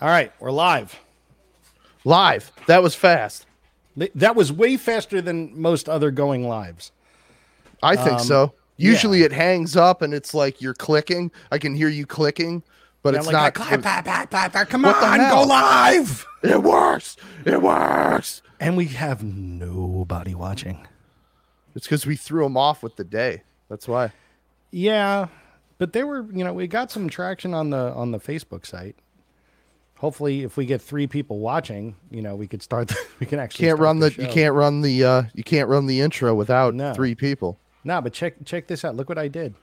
All right, we're live. Live. That was fast. That was way faster than most other going lives. I think Um, so. Usually yeah. it hangs up and it's like you're clicking. I can hear you clicking, but And it's like, not. clap. Come on, go live. It works. It works. And we have nobody watching. It's because we threw them off with the day. That's why. Yeah, but they were, you know, we got some traction on the on the Facebook site. Hopefully, if we get three people watching, you know, we could start. The, we can actually Can't run the. you can't run the. uh You can't run the intro without No. three people. Nah, but check check this out. Look what I did.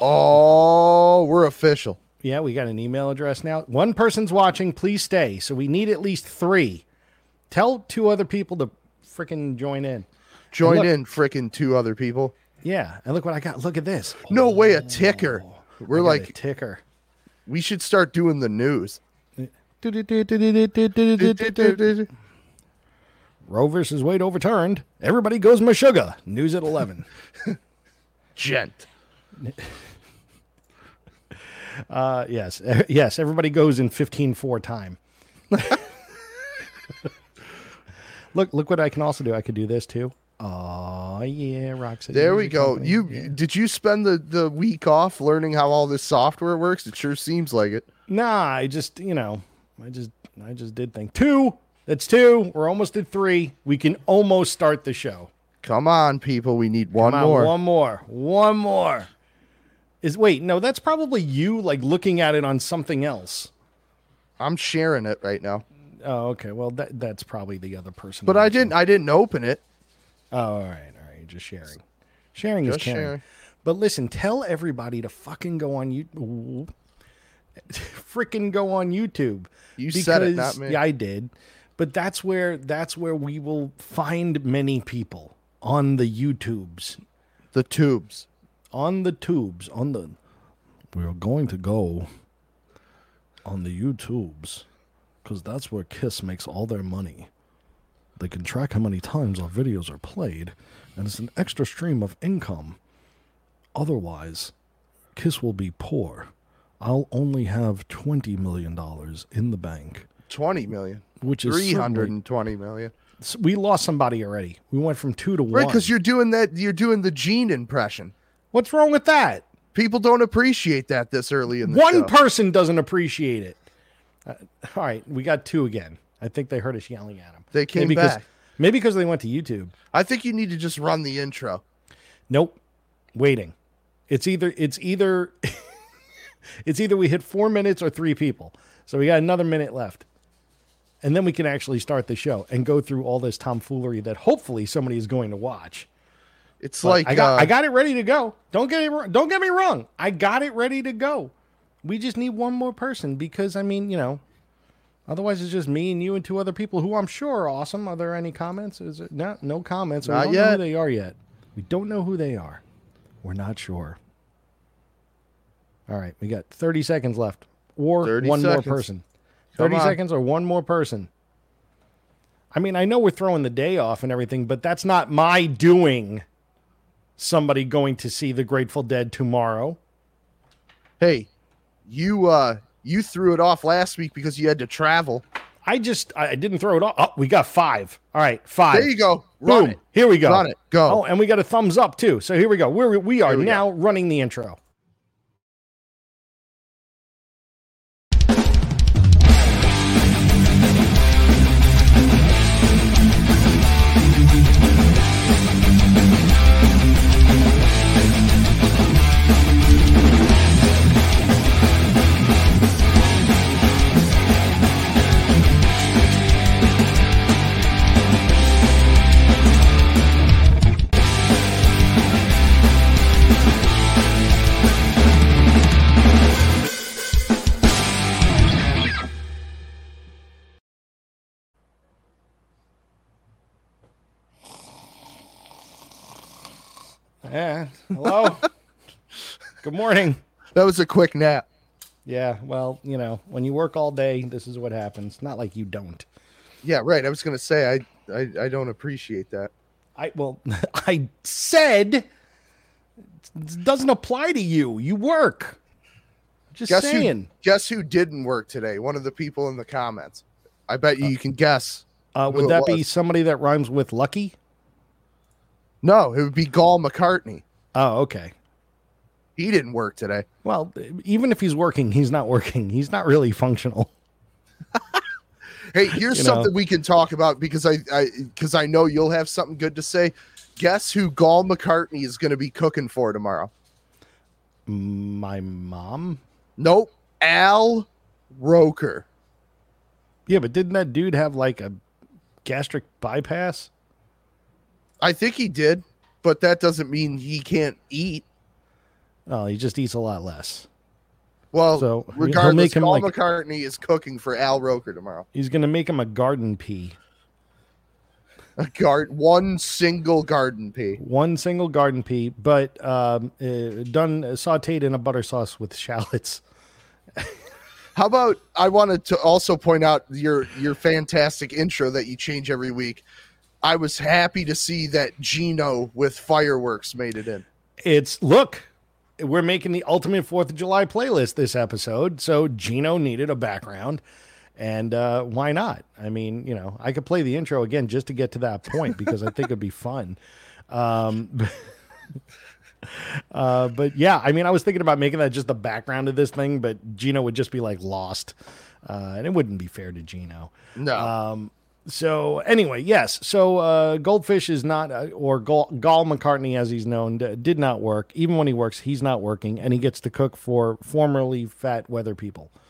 Oh, we're official. Yeah, we got an email address now. One person's watching. Please stay. So we need at least three. Tell two other people to freaking join in. Join look- in, frickin' two other people. Yeah, and look what I got. Look at this. No way, a ticker. We're I a like, ticker. We should start doing the news. Roe versus Wade overturned. Everybody goes Meshuggah. News at 11. Gent. Uh, yes. Yes. Everybody goes in 15 4 time. look, look what I can also do. I could do this too. Oh, yeah. Roxy. There we go. You did you spend the the week off learning how all this software works? It sure seems like it. Nah, I just, you know, I just, I just did think two. That's two. We're almost at three. We can almost start the show. Come on, people. We need one on, more. One more. One more. Is wait, no, that's probably you like looking at it on something else. I'm sharing it right now, Oh, okay. Well, that that's probably the other person. but I didn't. I didn't open it. Oh, all right, all right. Just sharing. Sharing is caring. sharing. But listen, tell everybody to fucking go on YouTube. Freaking go on YouTube. You said it, not Because- me. Yeah, I did. But that's where that's where we will find many people on the YouTubes, The tubes. on the tubes, on the. We are going to go on the YouTubes because that's where Kiss makes all their money. They can track how many times our videos are played, and it's an extra stream of income. Otherwise, Kiss will be poor. I'll only have $20 million in the bank, Twenty million. which is Three hundred certainly- and twenty million. s- We lost somebody already. We went from two to Right, one. Right, because you're doing that. You're doing the Gene impression. What's wrong with that? People don't appreciate that this early in the One show. person doesn't appreciate it. Uh, all right, we got two again. I think they heard us yelling at them. They came maybe 'cause- back. maybe because they went to YouTube. I think you need to just run the intro. Nope. Waiting. It's either it's either it's either we hit four minutes or three people. So we got another minute left. And then we can actually start the show and go through all this tomfoolery that hopefully somebody is going to watch. It's But like I got uh, I got it ready to go. Don't get. Don't get me wrong. I got it ready to go. We just need one more person because I mean, you know, otherwise it's just me and you and two other people who I'm sure are awesome. Are there any comments? Is it no no comments? Not We Not don't know who they are yet. We don't know who they are. We're not sure. All right, we got 30 seconds left, or 30 one more person. Come 30 on. seconds or one more person. I mean, I know we're throwing the day off and everything, but that's not my doing. Somebody going to see the Grateful Dead tomorrow. hey, you uh you threw it off last week because you had to travel. I just I didn't throw it off. Oh, we got five. All right, five. There you go. Run Boom. it. Here we go. Run it. Go. Oh, and we got a thumbs up too. So here we go. We're we are we go. now running the intro. Yeah. Hello. Good morning. That was a quick nap. Yeah, well, you know, when you work all day, this is what happens. Not like you don't. Yeah, right. I was gonna say I I, I don't appreciate that. I well, I said it doesn't apply to you. You work. Just Guess who- saying. Guess who didn't work today? One of the people in the comments. I bet you you can guess. Uh, would that be somebody that rhymes with lucky? No, it would be Gall McCartney. Oh, okay. He didn't work today. Well, even if he's working, he's not working. He's not really functional. Hey, here's You know. something we can talk about because I I because I know you'll have something good to say. Guess who Gall McCartney is going to be cooking for tomorrow? My mom. Nope, Al Roker. Yeah, but didn't that dude have like a gastric bypass? I think he did, but that doesn't mean he can't eat. Oh, he just eats a lot less. Well, So, regardless, make him Gall like- McCartney is cooking for Al Roker tomorrow. He's gonna make him a garden pea. A guard, one single garden pea. One single garden pea, but um, uh, done sautéed in a butter sauce with shallots. How about I wanted to also point out your your fantastic intro that you change every week. I was happy to see that Gino with fireworks made it in. It's look, we're making the ultimate Fourth of July playlist this episode, so Gino needed a background, and uh, why not? I mean, you know, I could play the intro again just to get to that point because I think it'd be fun. Um, uh, but yeah, I mean, I was thinking about making that just the background of this thing, but Gino would just be like lost, uh, and it wouldn't be fair to Gino. No, Um, so anyway, yes. So uh, Goldfish is not, uh, or Gall, Gall McCartney, as he's known, d- did not work. Even when he works, he's not working, and he gets to cook for formerly fat weather people.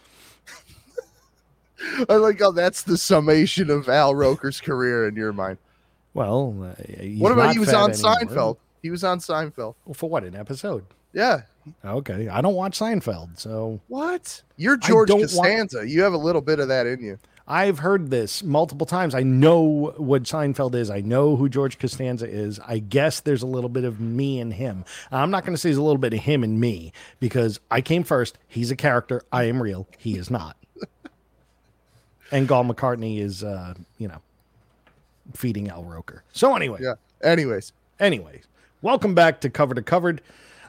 I like how that's the summation of Al Roker's career in your mind. Well, uh, what about he was on anymore. Seinfeld? He was on Seinfeld. Well, For what an episode? Yeah. Okay, I don't watch Seinfeld, so What? You're George don't want- Costanza. You have a little bit of that in you. I've heard this multiple times. I know what Seinfeld is. I know who George Costanza is. I guess there's a little bit of me and him. I'm not going to say there's a little bit of him and me because I came first. He's a character. I am real. He is not. and Gall McCartney is, uh, you know, feeding Al Roker. So anyway, Yeah. Anyways, anyway, welcome back to Cover to Covered.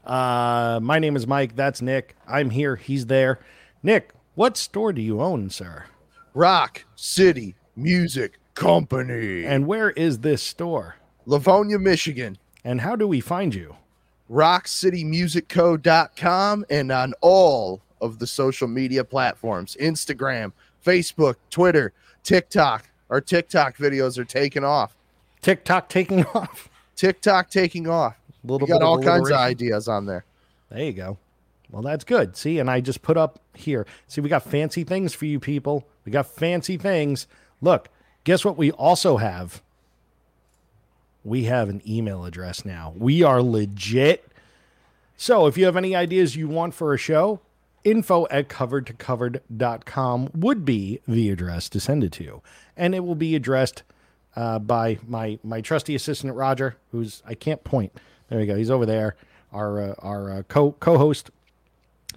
Uh, my name is Mike. That's Nick. I'm here. He's there. Nick, what store do you own, sir? Rock City Music Company, And where is this store? Livonia, Michigan. And how do we find you? rockcitymusicco.com and on all of the social media platforms Instagram, Facebook, Twitter, TikTok. Our TikTok videos are taking off. TikTok taking off. TikTok taking off. A little We got bit of all kinds of ideas on there. There you go. Well, that's good. See, and I just put up here. See, we got fancy things for you people. We got fancy things. Look, guess what we also have? We have an email address now. We are legit. So if you have any ideas you want for a show, info at coveredtocovered.com would be the address to send it to. And it will be addressed uh, by my my trusty assistant Roger, who's I can't point. There you go. He's over there. Our uh, our uh, co co-host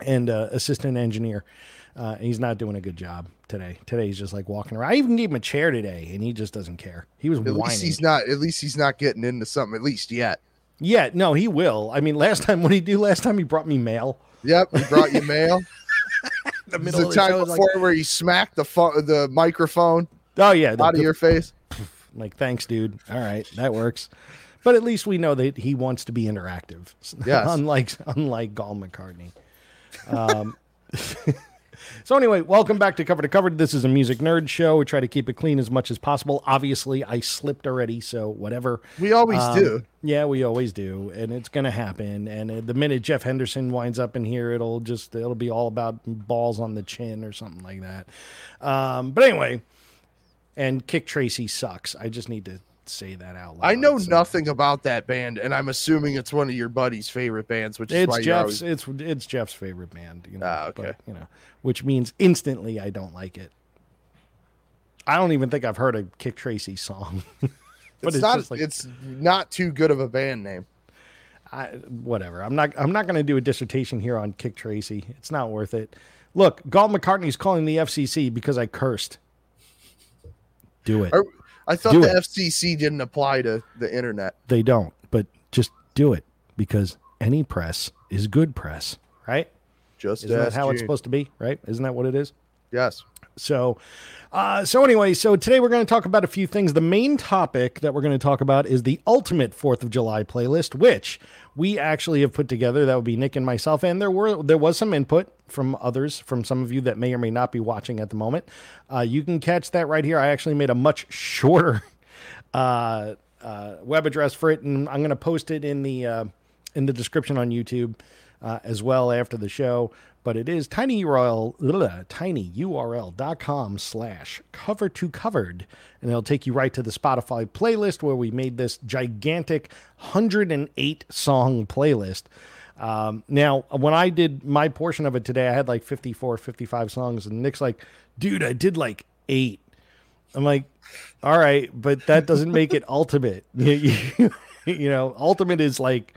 and uh, assistant engineer. Uh, he's not doing a good job today. Today he's just like walking around. I even gave him a chair today, and he just doesn't care. He was At whining. least he's not at least he's not getting into something at least yet. yeah, no, he will. I mean, last time what did he do? Last time he brought me mail. Yep, he brought you mail. The middle the of the time show, like, before where he smacked the the microphone oh yeah, the- out of the- your face. like thanks, dude. All right, that works. But at least we know that he wants to be interactive. Yes. unlike unlike Gall McCartney. Um, so anyway, welcome back to Cover to Cover. This is a music nerd show. We try to keep it clean as much as possible. Obviously, I slipped already, so whatever. We always Um, do. Yeah, we always do, and it's going to happen. And uh, the minute Jeff Henderson winds up in here, it'll just it'll be all about balls on the chin or something like that. Um, but anyway, and Kick Tracy sucks. I just need to say that out loud. I know so- nothing about that band, and I'm assuming it's one of your buddy's favorite bands, which is It's why Jeff's. always, It's it's Jeff's favorite band. You know, Ah, okay. but, you know, which means instantly I don't like it. I don't even think I've heard a Kick Tracy song. but it's, it's, not like it's not too good of a band name. I, whatever. I'm not. I'm not going to do a dissertation here on Kick Tracy. It's not worth it. Look, Galt McCartney's calling the FCC because I cursed. Do it. Or- I thought Do the it. FCC didn't apply to the internet. They don't, but just do it because any press is good press, right? Just Isn't that how it's supposed to be? Right? Isn't that what it is? Yes. So, uh, so anyway, so today we're going to talk about a few things. The main topic that we're going to talk about is the ultimate Fourth of July playlist, which we actually have put together. That would be Nick and myself, and there were there was some input from others, from some of you that may or may not be watching at the moment. Uh, you can catch that right here. I actually made a much shorter uh, uh, web address for it, and I'm going to post it in the uh, in the description on YouTube uh, as well after the show. But it is tinyurl tinyurl.com slash cover to covered, and it'll take you right to the Spotify playlist where we made this gigantic 108 song playlist. Um, now, when I did my portion of it today, I had like 54, 55 songs, and Nick's like, dude, I did like eight. I'm like, all right, but that doesn't make it ultimate. you know, ultimate is like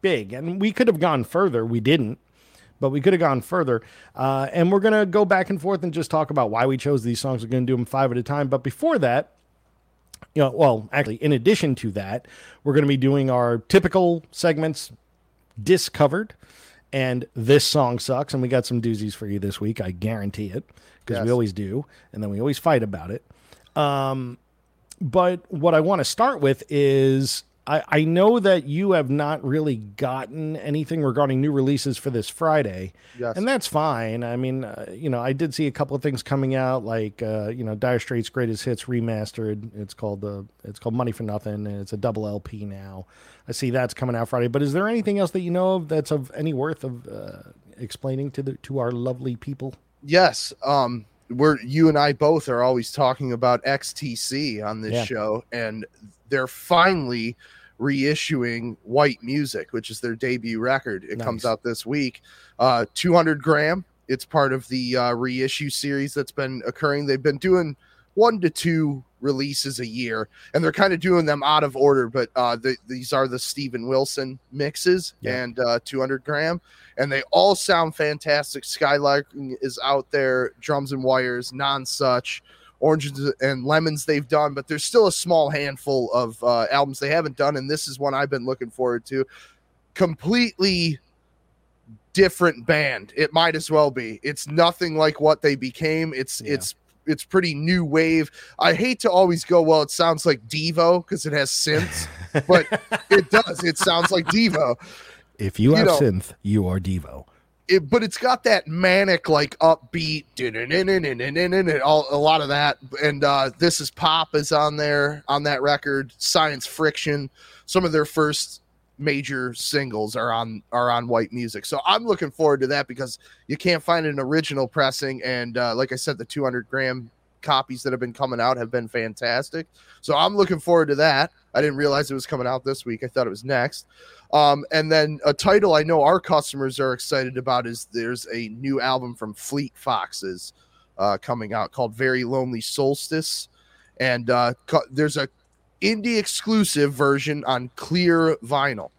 big, and we could have gone further. We didn't, but we could have gone further. Uh, and we're gonna go back and forth and just talk about why we chose these songs. We're gonna do them five at a time. But before that, you know, well, actually, in addition to that, we're gonna be doing our typical segments, discovered, and this song sucks. And we got some doozies for you this week. I guarantee it because we always do, and then we always fight about it. Um, but what I want to start with is I, I know that you have not really gotten anything regarding new releases for this Friday, Yes. and that's fine. I mean, uh, you know, I did see a couple of things coming out, like uh, you know, Dire Straits' Greatest Hits remastered. It's called the it's called Money for Nothing, and it's a double LP now. I see that's coming out Friday. But is there anything else that you know of that's of any worth of uh, explaining to the to our lovely people? Yes. Um, we're you and I both are always talking about XTC on this Yeah. show, and they're finally reissuing White Music, which is their debut record. It comes out this week. Uh, 200 gram. It's part of the uh, reissue series that's been occurring. They've been doing one to two releases a year, and they're kind of doing them out of order. But uh, the, these are the Steven Wilson mixes Yeah. and uh, 200 gram, and they all sound fantastic. Skylark is out there, drums and wires, Nonsuch. Oranges and lemons they've done, but there's still a small handful of uh, albums they haven't done, and this is one I've been looking forward to. Completely different band. It might as well be. It's nothing like what they became. It's Yeah. it's it's pretty new wave. I hate to always go, well, it sounds like Devo because it has synths, but it does. It sounds like Devo. If you You have know- synth, you are Devo. It, but it's got that manic, like upbeat, all a lot of that. And uh, this is pop is on there on that record. Science Friction, some of their first major singles are on are on White Music. So I'm looking forward to that because you can't find an original pressing. And uh, like I said, the 200 gram copies that have been coming out have been fantastic. So I'm looking forward to that. I didn't realize it was coming out this week. I thought it was next. Um, and then a title I know our customers are excited about is there's a new album from Fleet Foxes uh, coming out called Very Lonely Solstice, and uh, co- there's a indie exclusive version on clear vinyl,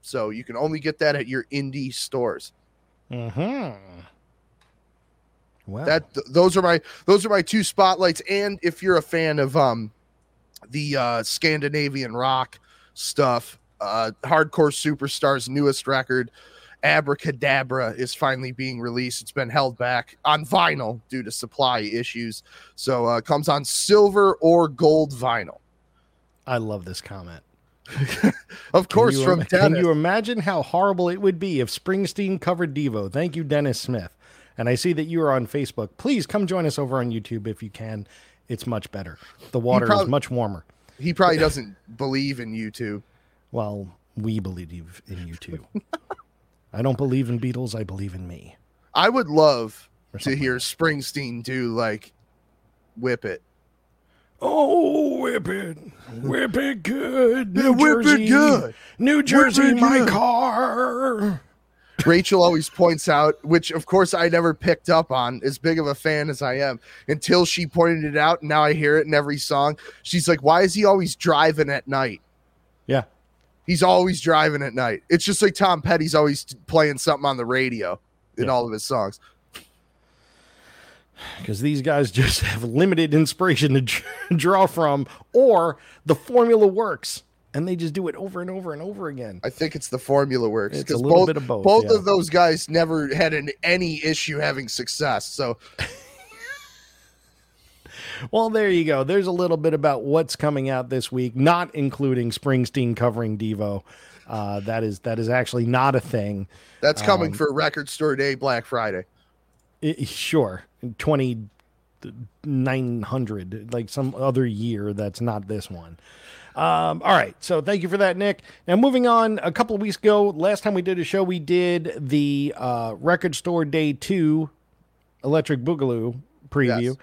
so you can only get that at your indie stores. Hmm. Well, That th- those are my those are my two spotlights. And if you're a fan of um the uh Scandinavian rock stuff, uh Hardcore Superstar's newest record, Abracadabra, is finally being released. It's been held back on vinyl due to supply issues. So uh comes on silver or gold vinyl. I love this comment. Of course, you from im- Can Dennis. you imagine how horrible it would be if Springsteen covered Devo? Thank you, Dennis Smith. And I see that you are on Facebook. Please come join us over on YouTube if you can. It's much better. The water prob- is much warmer. he probably doesn't believe in you YouTube. Well, we believe in you too. I don't believe in Beatles. I believe in me. I would love to hear like Springsteen do like whip it. Oh, whip it, whip it good, Yeah, New whip it good. New Jersey, my good. car. Rachel always points out, which of course I never picked up on, as big of a fan as I am, until she pointed it out. And now I hear it in every song. She's like, Why is he always driving at night? Yeah, He's always driving at night. It's just like Tom Petty's always playing something on the radio in Yeah. all of his songs. because these guys just have limited inspiration to draw from, or the formula works. And they just do it over and over and over again. I think it's the formula works It's a because little both bit of both, both yeah. of those guys never had an, any issue having success. So Well, there you go. There's a little bit about what's coming out this week, not including Springsteen covering Devo. Uh, that is that is actually not a thing. that's coming Um, for Record Store Day, Black Friday. I- sure, twenty nine hundred, like some other year that's not this one. Um, all right, so thank you for that, Nick. Now moving on, a couple of weeks ago, last time we did a show, we did the uh, Record Store Day Two Electric Boogaloo preview, Yes.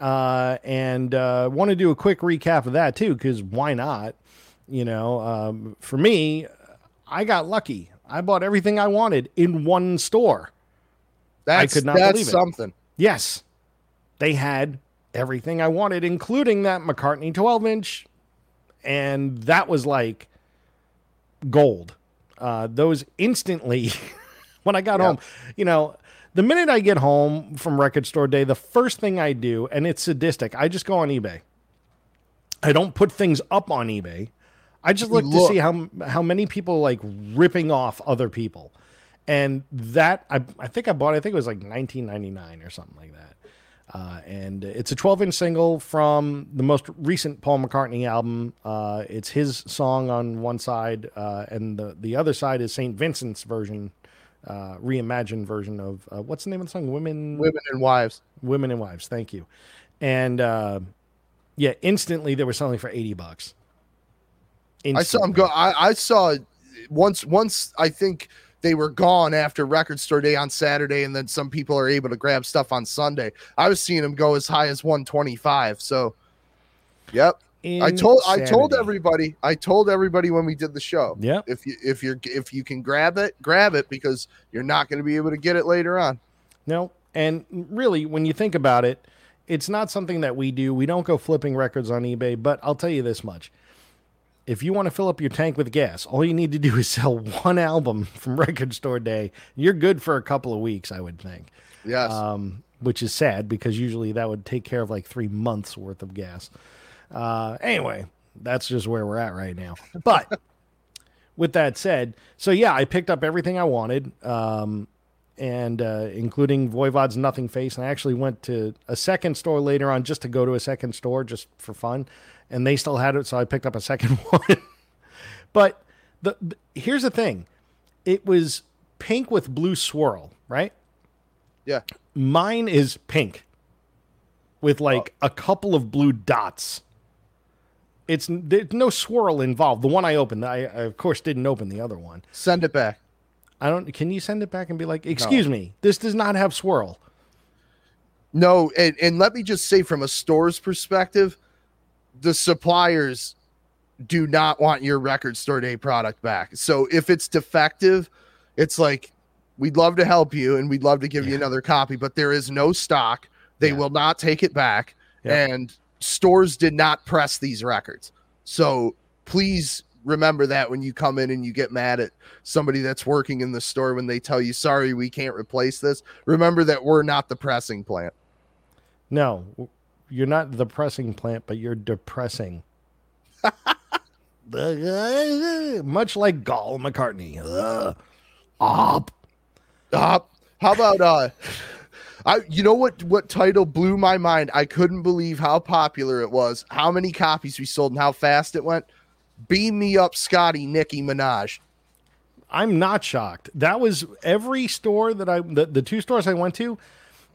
uh, and uh, want to do a quick recap of that too, because why not? You know, um, for me, I got lucky. I bought everything I wanted in one store. That's could not that's believe it. something. Yes, they had everything I wanted, including that McCartney 12 inch. And that was like gold. Uh, those instantly, when I got Yep. home, you know, the minute I get home from record store day, the first thing I do, and it's sadistic, I just go on eBay. I don't put things up on eBay. I just You look, to see how how many people like ripping off other people, and that I I think I bought. I think it was like 1999 or something like that. Uh, and it's a 12 inch single from the most recent Paul McCartney album. Uh, it's his song on one side, uh, and the the other side is St. Vincent's version, uh, reimagined version of uh, what's the name of the song? Women, Women and wives. Women and Wives. Thank you. And uh, yeah, instantly they were selling for 80 bucks. I saw them go. I, I saw once. Once I think they were gone after Record Store Day on Saturday, and then some people are able to grab stuff on Sunday. I was seeing them go as high as 125. So, yep. I told I told everybody. I told everybody when we did the show. Yeah. If you if you're if you can grab it, grab it because you're not going to be able to get it later on. No. And really, when you think about it, it's not something that we do. We don't go flipping records on eBay, but I'll tell you this much. If you want to fill up your tank with gas, all you need to do is sell one album from Record Store Day. You're good for a couple of weeks, I would think. Yes. Um, which is sad because usually that would take care of like three months worth of gas. Uh, anyway, that's just where we're at right now. But with that said, so yeah, I picked up everything I wanted, um, and uh, including Voivod's Nothing Face. And I actually went to a second store later on just to go to a second store just for fun, and they still had it, so I picked up a second one. but the, the here's the thing, it was pink with blue swirl, right? yeah. Mine is pink with like oh. a couple of blue dots. It's there's no swirl involved. The one I opened, I, I of course didn't open the other one. Send it back. I don't. Can you send it back and be like, "Excuse me, this does not have swirl." No, and, and let me just say from a store's perspective, the suppliers do not want your record store day product back. So if it's defective, it's like we'd love to help you and we'd love to give you another copy, but there is no stock. They Yeah. will not take it back. Yeah. And stores did not press these records. So please remember that when you come in and you get mad at somebody that's working in the store when they tell you, sorry, we can't replace this. Remember that we're not the pressing plant. No, you're not the pressing plant, but you're depressing. Much like Gall McCartney. Ugh. Uh, how about uh I you know what what title blew my mind? I couldn't believe how popular it was, how many copies we sold and how fast it went. Beam me up, Scotty, Nicki Minaj. I'm not shocked. That was every store that I the, the two stores I went to,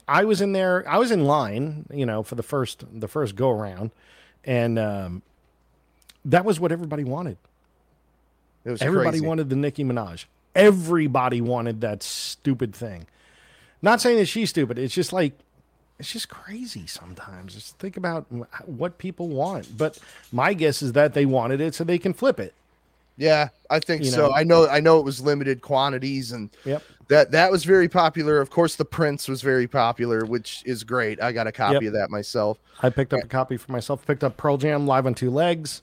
I was in there, I was in line, you know, for the first the first go around. And um that was what everybody wanted. It was Everybody crazy. wanted the Nicki Minaj. Everybody wanted that stupid thing. Not saying that she's stupid. It's just like it's just crazy sometimes. Just think about what people want. But my guess is that they wanted it so they can flip it. Yeah, I think You so. know? I know I know it was limited quantities and Yep. that that was very popular. Of course, the Prince was very popular, which is great. I got a copy Yep. of that myself. I picked up a copy for myself. Picked up Pearl Jam live on two legs.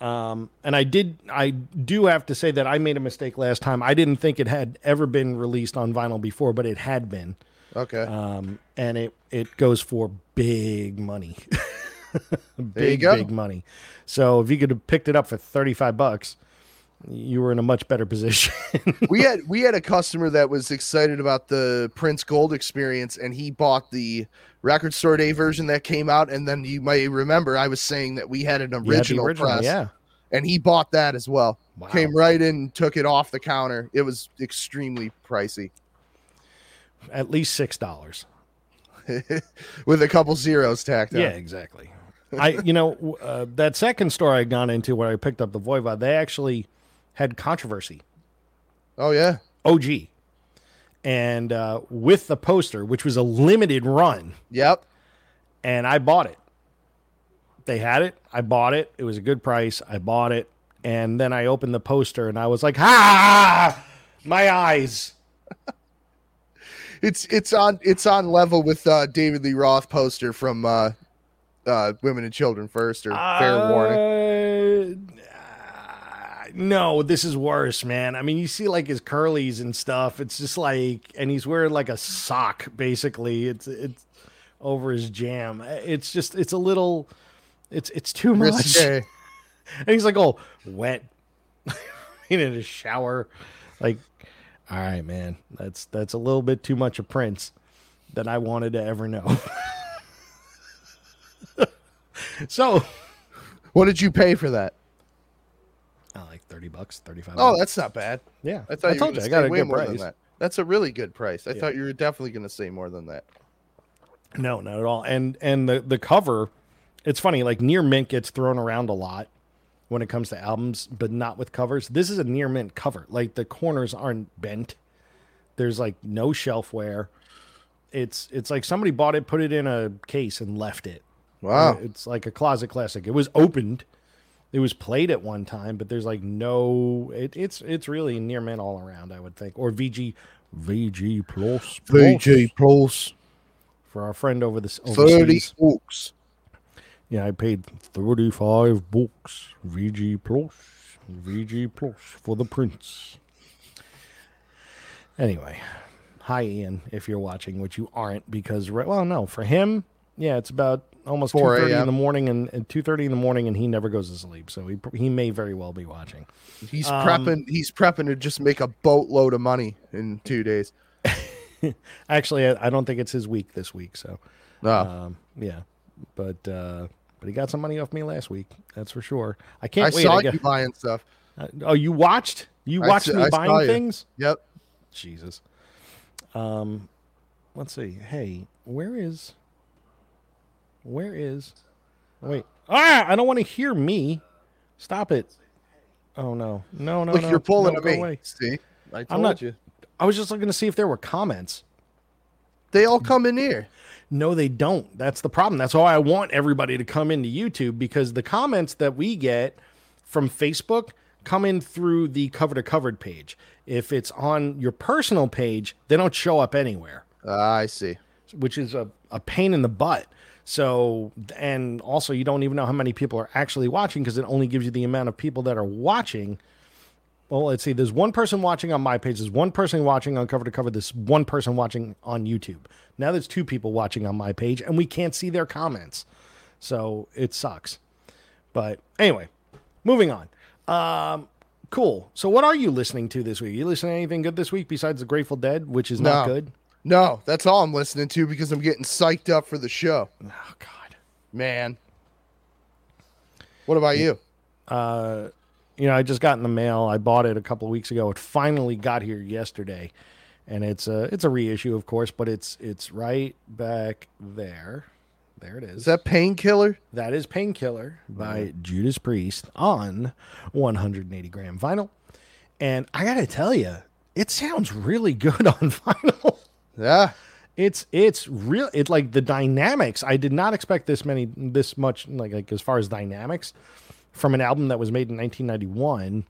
Um, and I did. I do have to say that I made a mistake last time. I didn't think it had ever been released on vinyl before, but it had been. Okay. Um, and it it goes for big money. big big money. So if you could have picked it up for 35 bucks, you were in a much better position. we had we had a customer that was excited about the Prince Gold experience, and he bought the record store day version that came out. And then you may remember I was saying that we had an You had original, press, yeah. and he bought that as well. Wow. Came right in, took it off the counter. It was extremely pricey, At least six dollars. with a couple zeros tacked on. Yeah, exactly. I, you know, uh, that second store I gone into where I picked up the Voivod, they actually had controversy. Oh yeah. OG. And uh, with the poster, which was a limited run, Yep. and I bought it. They had it. I bought it. It was a good price. I bought it. And then I opened the poster and I was like, ah, my eyes. It's it's on it's on level with uh, David Lee Roth poster from uh, uh, Women and Children First or Fair Warning. Uh, no, this is worse, man. I mean, you see like his curlies and stuff. It's just like, and he's wearing like a sock, basically. It's it's over his jam. It's just, it's a little, it's it's too much. And he's like, oh, wet. in a shower. Like, all right, man. That's that's a little bit too much of Prince that I wanted to ever know. so What did you pay for that? uh, like 30 bucks, 35 Oh, bucks. that's not bad. yeah. I thought you told you I got a way good more than price. that. That's a really good price. I Yeah. thought you were definitely going to say more than that. No, not at all. And and the the cover, it's funny. Like near mint gets thrown around a lot when it comes to albums, but not with covers. This is a near mint cover. Like the corners aren't bent. There's like no shelf wear. It's it's like somebody bought it, put it in a case, and left it. Wow. It's like a closet classic. It was opened. It was played at one time, but there's like no. It, it's it's really near mint all around. I would think, or VG VG plus VG Plus for our friend over 30 overseas. books. Yeah, I paid 35 bucks VG Plus, VG Plus for the Prince. Anyway, hi Ian, if you're watching, which you aren't because well, no, for him, yeah, it's about almost 4 2:30 in the morning and, and 2:30 in the morning and he never goes to sleep, so he he may very well be watching. He's Um, prepping. He's prepping to just make a boatload of money in two days. Actually, I, I don't think it's his week this week, so No, um, yeah. But uh but he got some money off me last week. That's for sure. I can't I wait. saw I get- you buying stuff. Uh, oh, you watched? You watched s- me I buying things? Yep. Jesus. Um, let's see. Hey, where is? Where is? Wait. Ah! I don't want to hear me. Stop it. Oh no, no, no, Look, no. you're pulling no, me. away. See, I told I'm not- you. I was just looking to see if there were comments. They all come in here. No, they don't. That's the problem. That's why I want everybody to come into YouTube because the comments that we get from Facebook come in through the cover to covered page. If it's on your personal page, they don't show up anywhere, Ah, I see. which is a, a pain in the butt. So, and also, you don't even know how many people are actually watching because it only gives you the amount of people that are watching. Well, let's see. There's one person watching on my page. There's one person watching on cover to cover. There's one person watching on YouTube. Now there's two people watching on my page, and we can't see their comments. So it sucks. But anyway, moving on. Um, cool. So what are you listening to this week? you listening to anything good this week besides The Grateful Dead, which is not good? No, that's all I'm listening to because I'm getting psyched up for the show. Oh God. Man. What about you? uh, you know, I just got in the mail. I bought it a couple of weeks ago. It finally got here yesterday, and it's a it's a reissue, of course, but it's it's right back there. There it is. Is that painkiller? that is Painkiller by Judas Priest on 180 gram vinyl, and I gotta tell you, it sounds really good on vinyl. Yeah. It's it's real. It's like the dynamics. I did not expect this many, this much. Like like as far as dynamics from an album that was made in 1991.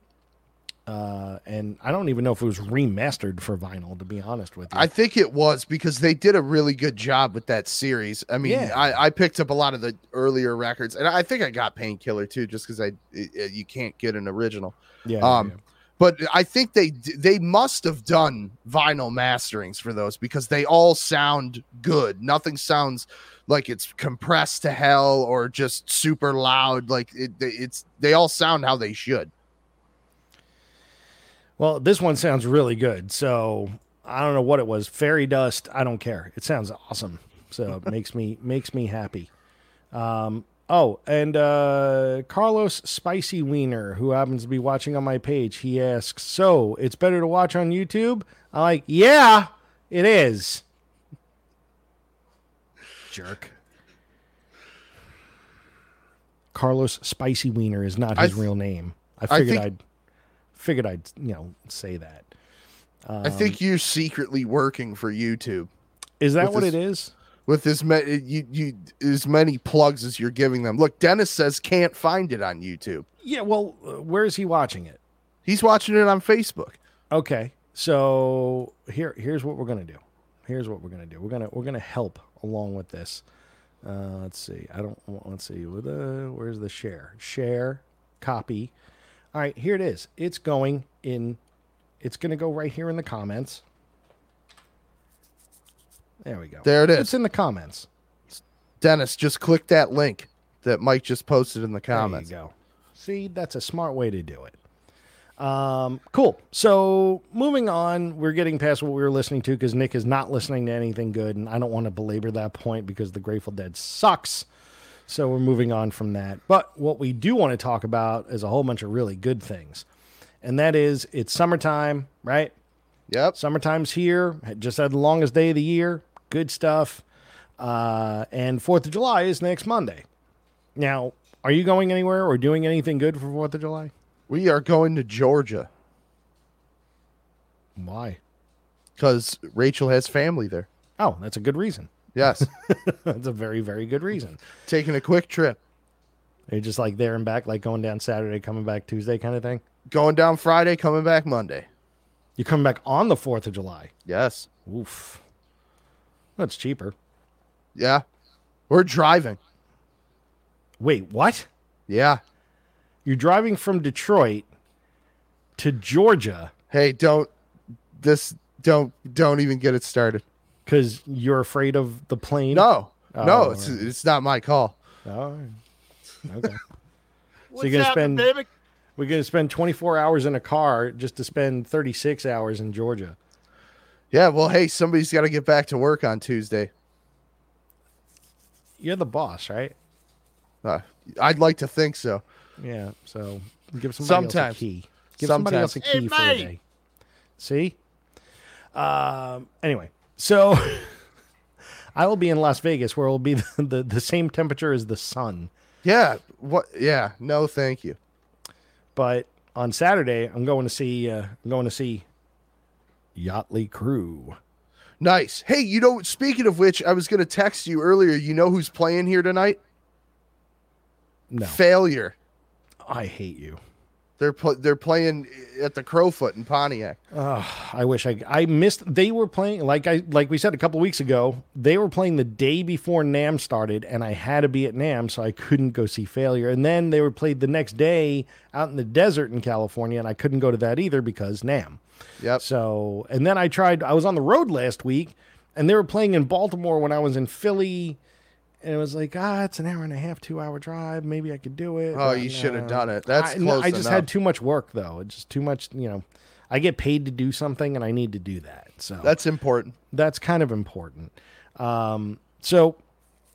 Uh, and I don't even know if it was remastered for vinyl. To be honest with you, I think it was because they did a really good job with that series. I mean, Yeah. I, I picked up a lot of the earlier records, and I think I got Painkiller too, just because I it- it- you can't get an original. yeah, um, yeah. But I think they they must have done vinyl masterings for those because they all sound good. Nothing sounds like it's compressed to hell or just super loud. Like it, it's they all sound how they should. Well, this one sounds really good. So I don't know what it was. Fairy dust. I don't care. It sounds awesome. So it makes me makes me happy. Um, oh, and uh, Carlos Spicy Wiener, who happens to be watching on my page, he asks, "So it's better to watch on YouTube?" I'm like, "Yeah, it is." Jerk. Carlos Spicy Wiener is not his th- real name. I I figured think- I'd figured I'd you know say that. I think you're secretly working for YouTube Is that what this- it is? With as many you, you as many plugs as you're giving them. Look, Dennis says can't find it on YouTube. Yeah. Well, uh, where is he watching it? He's watching it on Facebook. Okay. So here here's what we're gonna do. Here's what we're gonna do. We're gonna we're gonna help along with this. Uh, let's see. I don't. Let's see. With uh, where's the share? Share, copy. All right. Here it is. It's going in. It's gonna go right here in the comments. There we go. There it is. It's in the comments. Dennis, just click that link that Mike just posted in the comments. There you go. See, that's a smart way to do it. Um, cool. So moving on, we're getting past what we were listening to because Nick is not listening to anything good, and I don't want to belabor that point because the Grateful Dead sucks. So we're moving on from that. But what we do want to talk about is a whole bunch of really good things, and that is it's summertime, right? Yep. Summertime's here. Just had the longest day of the year. Good stuff. Uh, and Fourth of July is next Monday. Now, are you going anywhere or doing anything good for Fourth of July? We are going to Georgia Why? because Rachel has family there. Oh, that's a good reason. Yes. that's a very, very good reason. Taking a quick trip. You're just like there and back, like going down Saturday, coming back Tuesday kind of thing. Going down Friday, coming back Monday. You're coming back on the 4th of July. Yes. Oof. That's cheaper. Yeah. We're driving. Wait, what? Yeah. You're driving from Detroit to Georgia Hey, don't this don't don't even get it started. because you're afraid of the plane? No. Oh, no, it's alright. it's not my call. Oh, okay. so you're gonna spend we're gonna spend 24 hours in a car just to spend 36 hours in Georgia. Yeah, well, hey, somebody's got to get back to work on Tuesday. You're the boss, right? Uh, I'd like to think so. Yeah. So give somebody else a key. Give somebody else a Sometimes. key for a day. See. Um. Anyway, so I will be in Las Vegas, where it will be the, the, the same temperature as the sun. Yeah, what yeah, no thank you. But on Saturday, I'm going to see. Uh, I'm going to see Yachtly Crew. Nice. Hey, you know, speaking of which, I was going to text you earlier. You know who's playing here tonight? No, Failure. I hate you. They're pl- they're playing at the Crofoot in Pontiac. I wish I I missed. They were playing like I like we said a couple weeks ago. They were playing the day before NAMM started, and I had to be at NAMM, so I couldn't go see Failure. And then they were played the next day out in the desert in California, and I couldn't go to that either because NAMM. Yep. So and then I tried. I was on the road last week, and they were playing in Baltimore when I was in Philly. And it was like, ah, it's an hour and a half, two hour drive. Maybe I could do it. Oh, but you should have no. done it. That's I, close I just enough. had too much work though. It's just too much. You know, I get paid to do something, and I need to do that. So That's important. that's kind of important. Um, so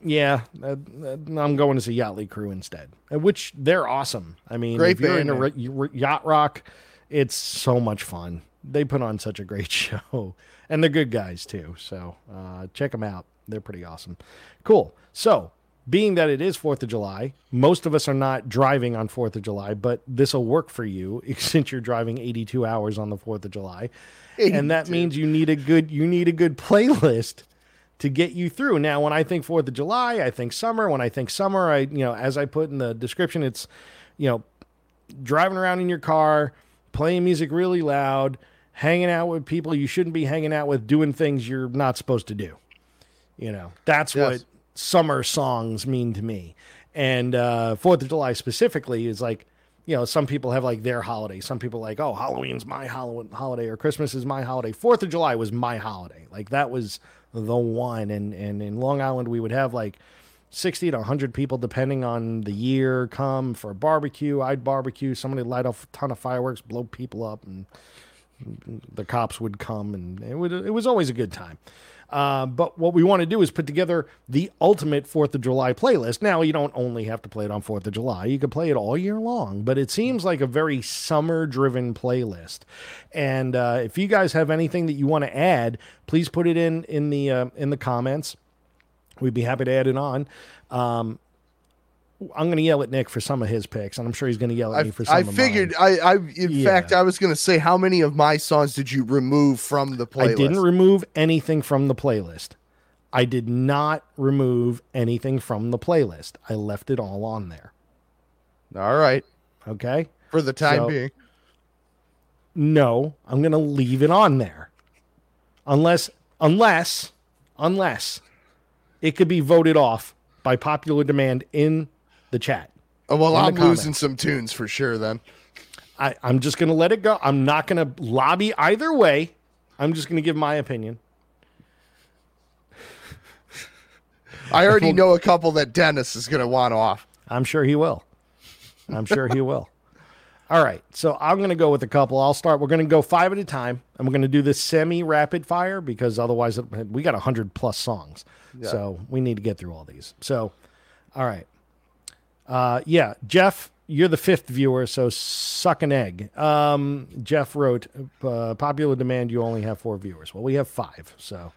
yeah, uh, uh, I'm going to see Yachtly Crew instead, uh, which they're awesome. I mean, Great if you're band, into man. re- yacht rock, it's so much fun. They put on such a great show, and they're good guys too. So uh, check them out; they're pretty awesome. Cool. So. Being that it is Fourth of July, most of us are not driving on Fourth of July, but this will work for you since you're driving 82 hours on the Fourth of July and that means you need a good you need a good playlist to get you through. Now, when I think Fourth of July, I think summer. When I think summer, I you know, as I put in the description, it's you know, driving around in your car, playing music really loud, hanging out with people you shouldn't be hanging out with, doing things you're not supposed to do. You know, that's Yes. what summer songs mean to me. And uh, Fourth of July specifically is like, you know, some people have like their holiday. Some people like, oh, Halloween's my holiday or Christmas is my holiday. Fourth of July was my holiday. Like that was the one. And and in Long Island, we would have like 60 to 100 people, depending on the year, come for a barbecue. I'd barbecue. Somebody light off a ton of fireworks, blow people up, and the cops would come, and it would it was always a good time. Uh, but what we want to do is put together the ultimate Fourth of July playlist. Now you don't only have to play it on Fourth of July; you can play it all year long. But it seems like a very summer-driven playlist. And uh, if you guys have anything that you want to add, please put it in in the uh, in the comments. We'd be happy to add it on. Um, I'm going to yell at Nick for some of his picks, and I'm sure he's going to yell at I, me for some I of figured. mine. I, figured I, in Yeah. fact, I was going to say, how many of my songs did you remove from the playlist? I didn't remove anything from the playlist. I did not remove anything from the playlist. I left it all on there. All right, Okay. for the time So- being. No, I'm going to leave it on there. Unless, unless, unless it could be voted off by popular demand in the chat. Oh, well, I'm losing some tunes for sure. Then I, I'm just going to let it go. I'm not going to lobby either way. I'm just going to give my opinion. I already know a couple that Dennis is going to want off. I'm sure he will. I'm sure he will. All right. So I'm going to go with a couple. I'll start. We're going to go five at a time. And we're going to do this semi rapid fire because otherwise we got 100 plus songs. So we need to get through all these. So, all right. Uh, yeah. Jeff, you're the fifth viewer. So suck an egg. Um, Jeff wrote, uh, popular demand, you only have four viewers. Well, we have five. So,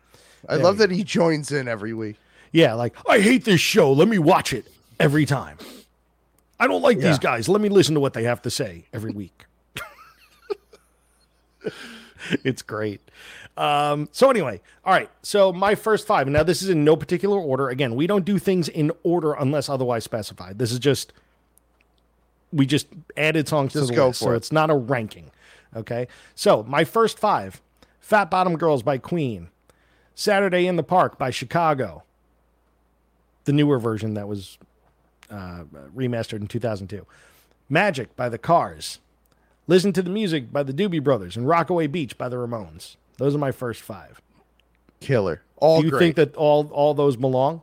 I love that he joins in every week. yeah, like I hate this show. Let me watch it every time. I don't like Yeah. these guys. Let me listen to what they have to say every week. it's great. Um, so anyway, all right. So my first five. Now this is in no particular order. Again, we don't do things in order unless otherwise specified. This is just we just added songs Just to the list, so it. it's not a ranking. Okay. So my first five: "Fat Bottom Girls" by Queen, "Saturday in the Park" by Chicago, the newer version that was uh, remastered in 2002. Magic by the Cars. Listen to the Music by the Doobie Brothers and Rockaway Beach by the Ramones. Those are my first five. Killer. All Do you great. think that all all those belong?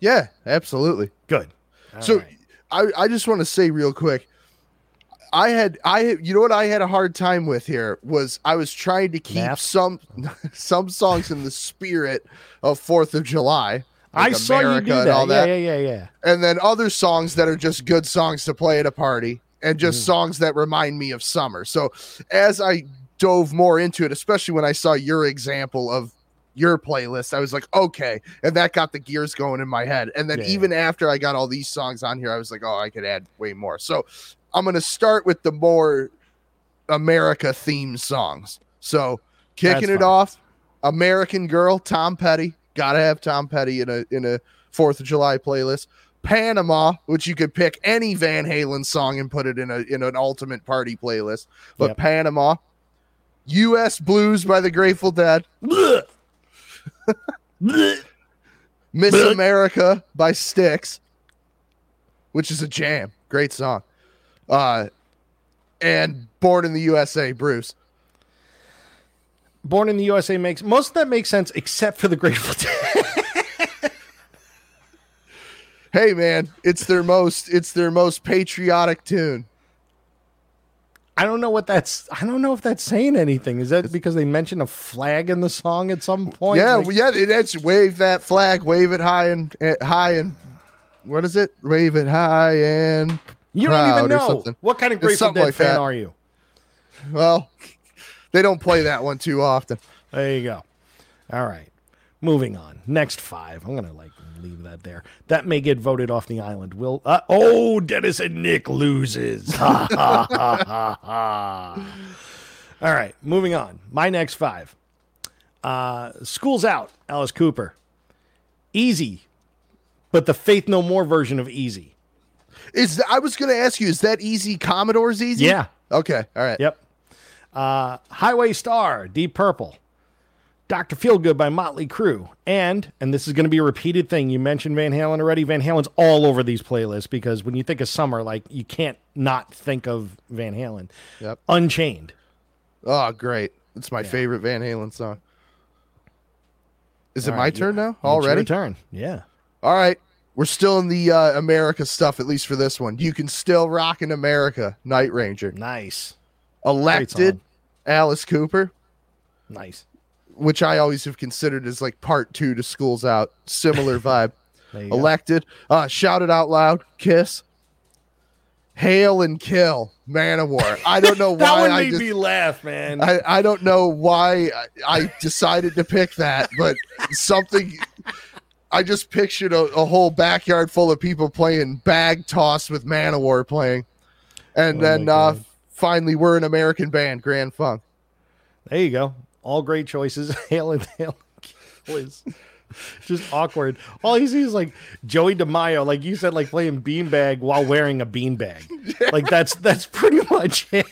yeah, absolutely. Good. All so right. I, I just want to say real quick i had i you know what i had a hard time with here was i was trying to keep Math? some some songs in the spirit of fourth of july I like saw you America do and that. all Yeah, that yeah, yeah, yeah. and then other songs that are just good songs to play at a party and just Mm-hmm. songs that remind me of summer so as i dove more into it especially when i saw your example of your playlist. I was like okay. And that got the gears going in my head. And then Yeah. even after i got all these songs on here i was like oh i could add way more. So i'm going to start with the more america themed songs. So kicking That's it off american girl tom petty. Gotta have tom petty in a in a fourth of july playlist. Panama, which you could pick any Van Halen song and put it in a in an ultimate party playlist. But Yep. Panama, U.S. Blues by the Grateful Dead. Miss America by Styx, which is a jam, great song. Uh, and Born in the USA, Bruce. Born in the USA makes most of that makes sense except for the Grateful Dead. Hey man, it's their most it's their most patriotic tune. I don't know what that's. I don't know if that's saying anything. Is that because they mention a flag in the song at some point? yeah, Like- well, yeah, it, it's wave that flag, wave it high and eh, high and what is it? Wave it high and you don't even know what kind of Grateful Dead like fan that. are you? well, they don't play that one too often. There you go. All right, moving on. Next five. I'm gonna like leave that there. That may get voted off the island. Will uh, oh Dennis and Nick loses. Ha, ha, ha, ha, ha. All right, moving on. My next five. Uh, School's out. Alice Cooper. Easy, but the Faith No More version of Easy. Is I was going to ask you, is that easy? Commodore's easy? Yeah. Okay. All right. Yep. Uh, Highway Star, Deep Purple. Dr. Feelgood by Motley Crue. And, and this is going to be a repeated thing. You mentioned Van Halen already. Van Halen's all over these playlists because when you think of summer, like you can't not think of Van Halen. Yep. Unchained. Oh, great. It's my favorite Van Halen song. Is it All my right, turn now? It's your Already? turn. Yeah. All right. We're still in the uh, America stuff, at least for this one. You can still rock in America, Night Ranger. Nice. Elected. Alice Cooper, Nice. Which I always have considered as like part two to Schools Out. Similar vibe. You go. Elected. Uh, shout it out loud. Kiss. Hail and kill. Manowar. I don't know that why one I made just me laugh, man. I, I don't know why I, I decided to pick that, but something I just pictured a, a whole backyard full of people playing bag toss with Manowar playing. And Oh then uh, finally we're an American band, Grand Funk. There you go. All great choices. Hail and hail. Was just awkward. All you see is like Joey DeMaio, like you said, like playing beanbag while wearing a beanbag. Like that's that's pretty much it.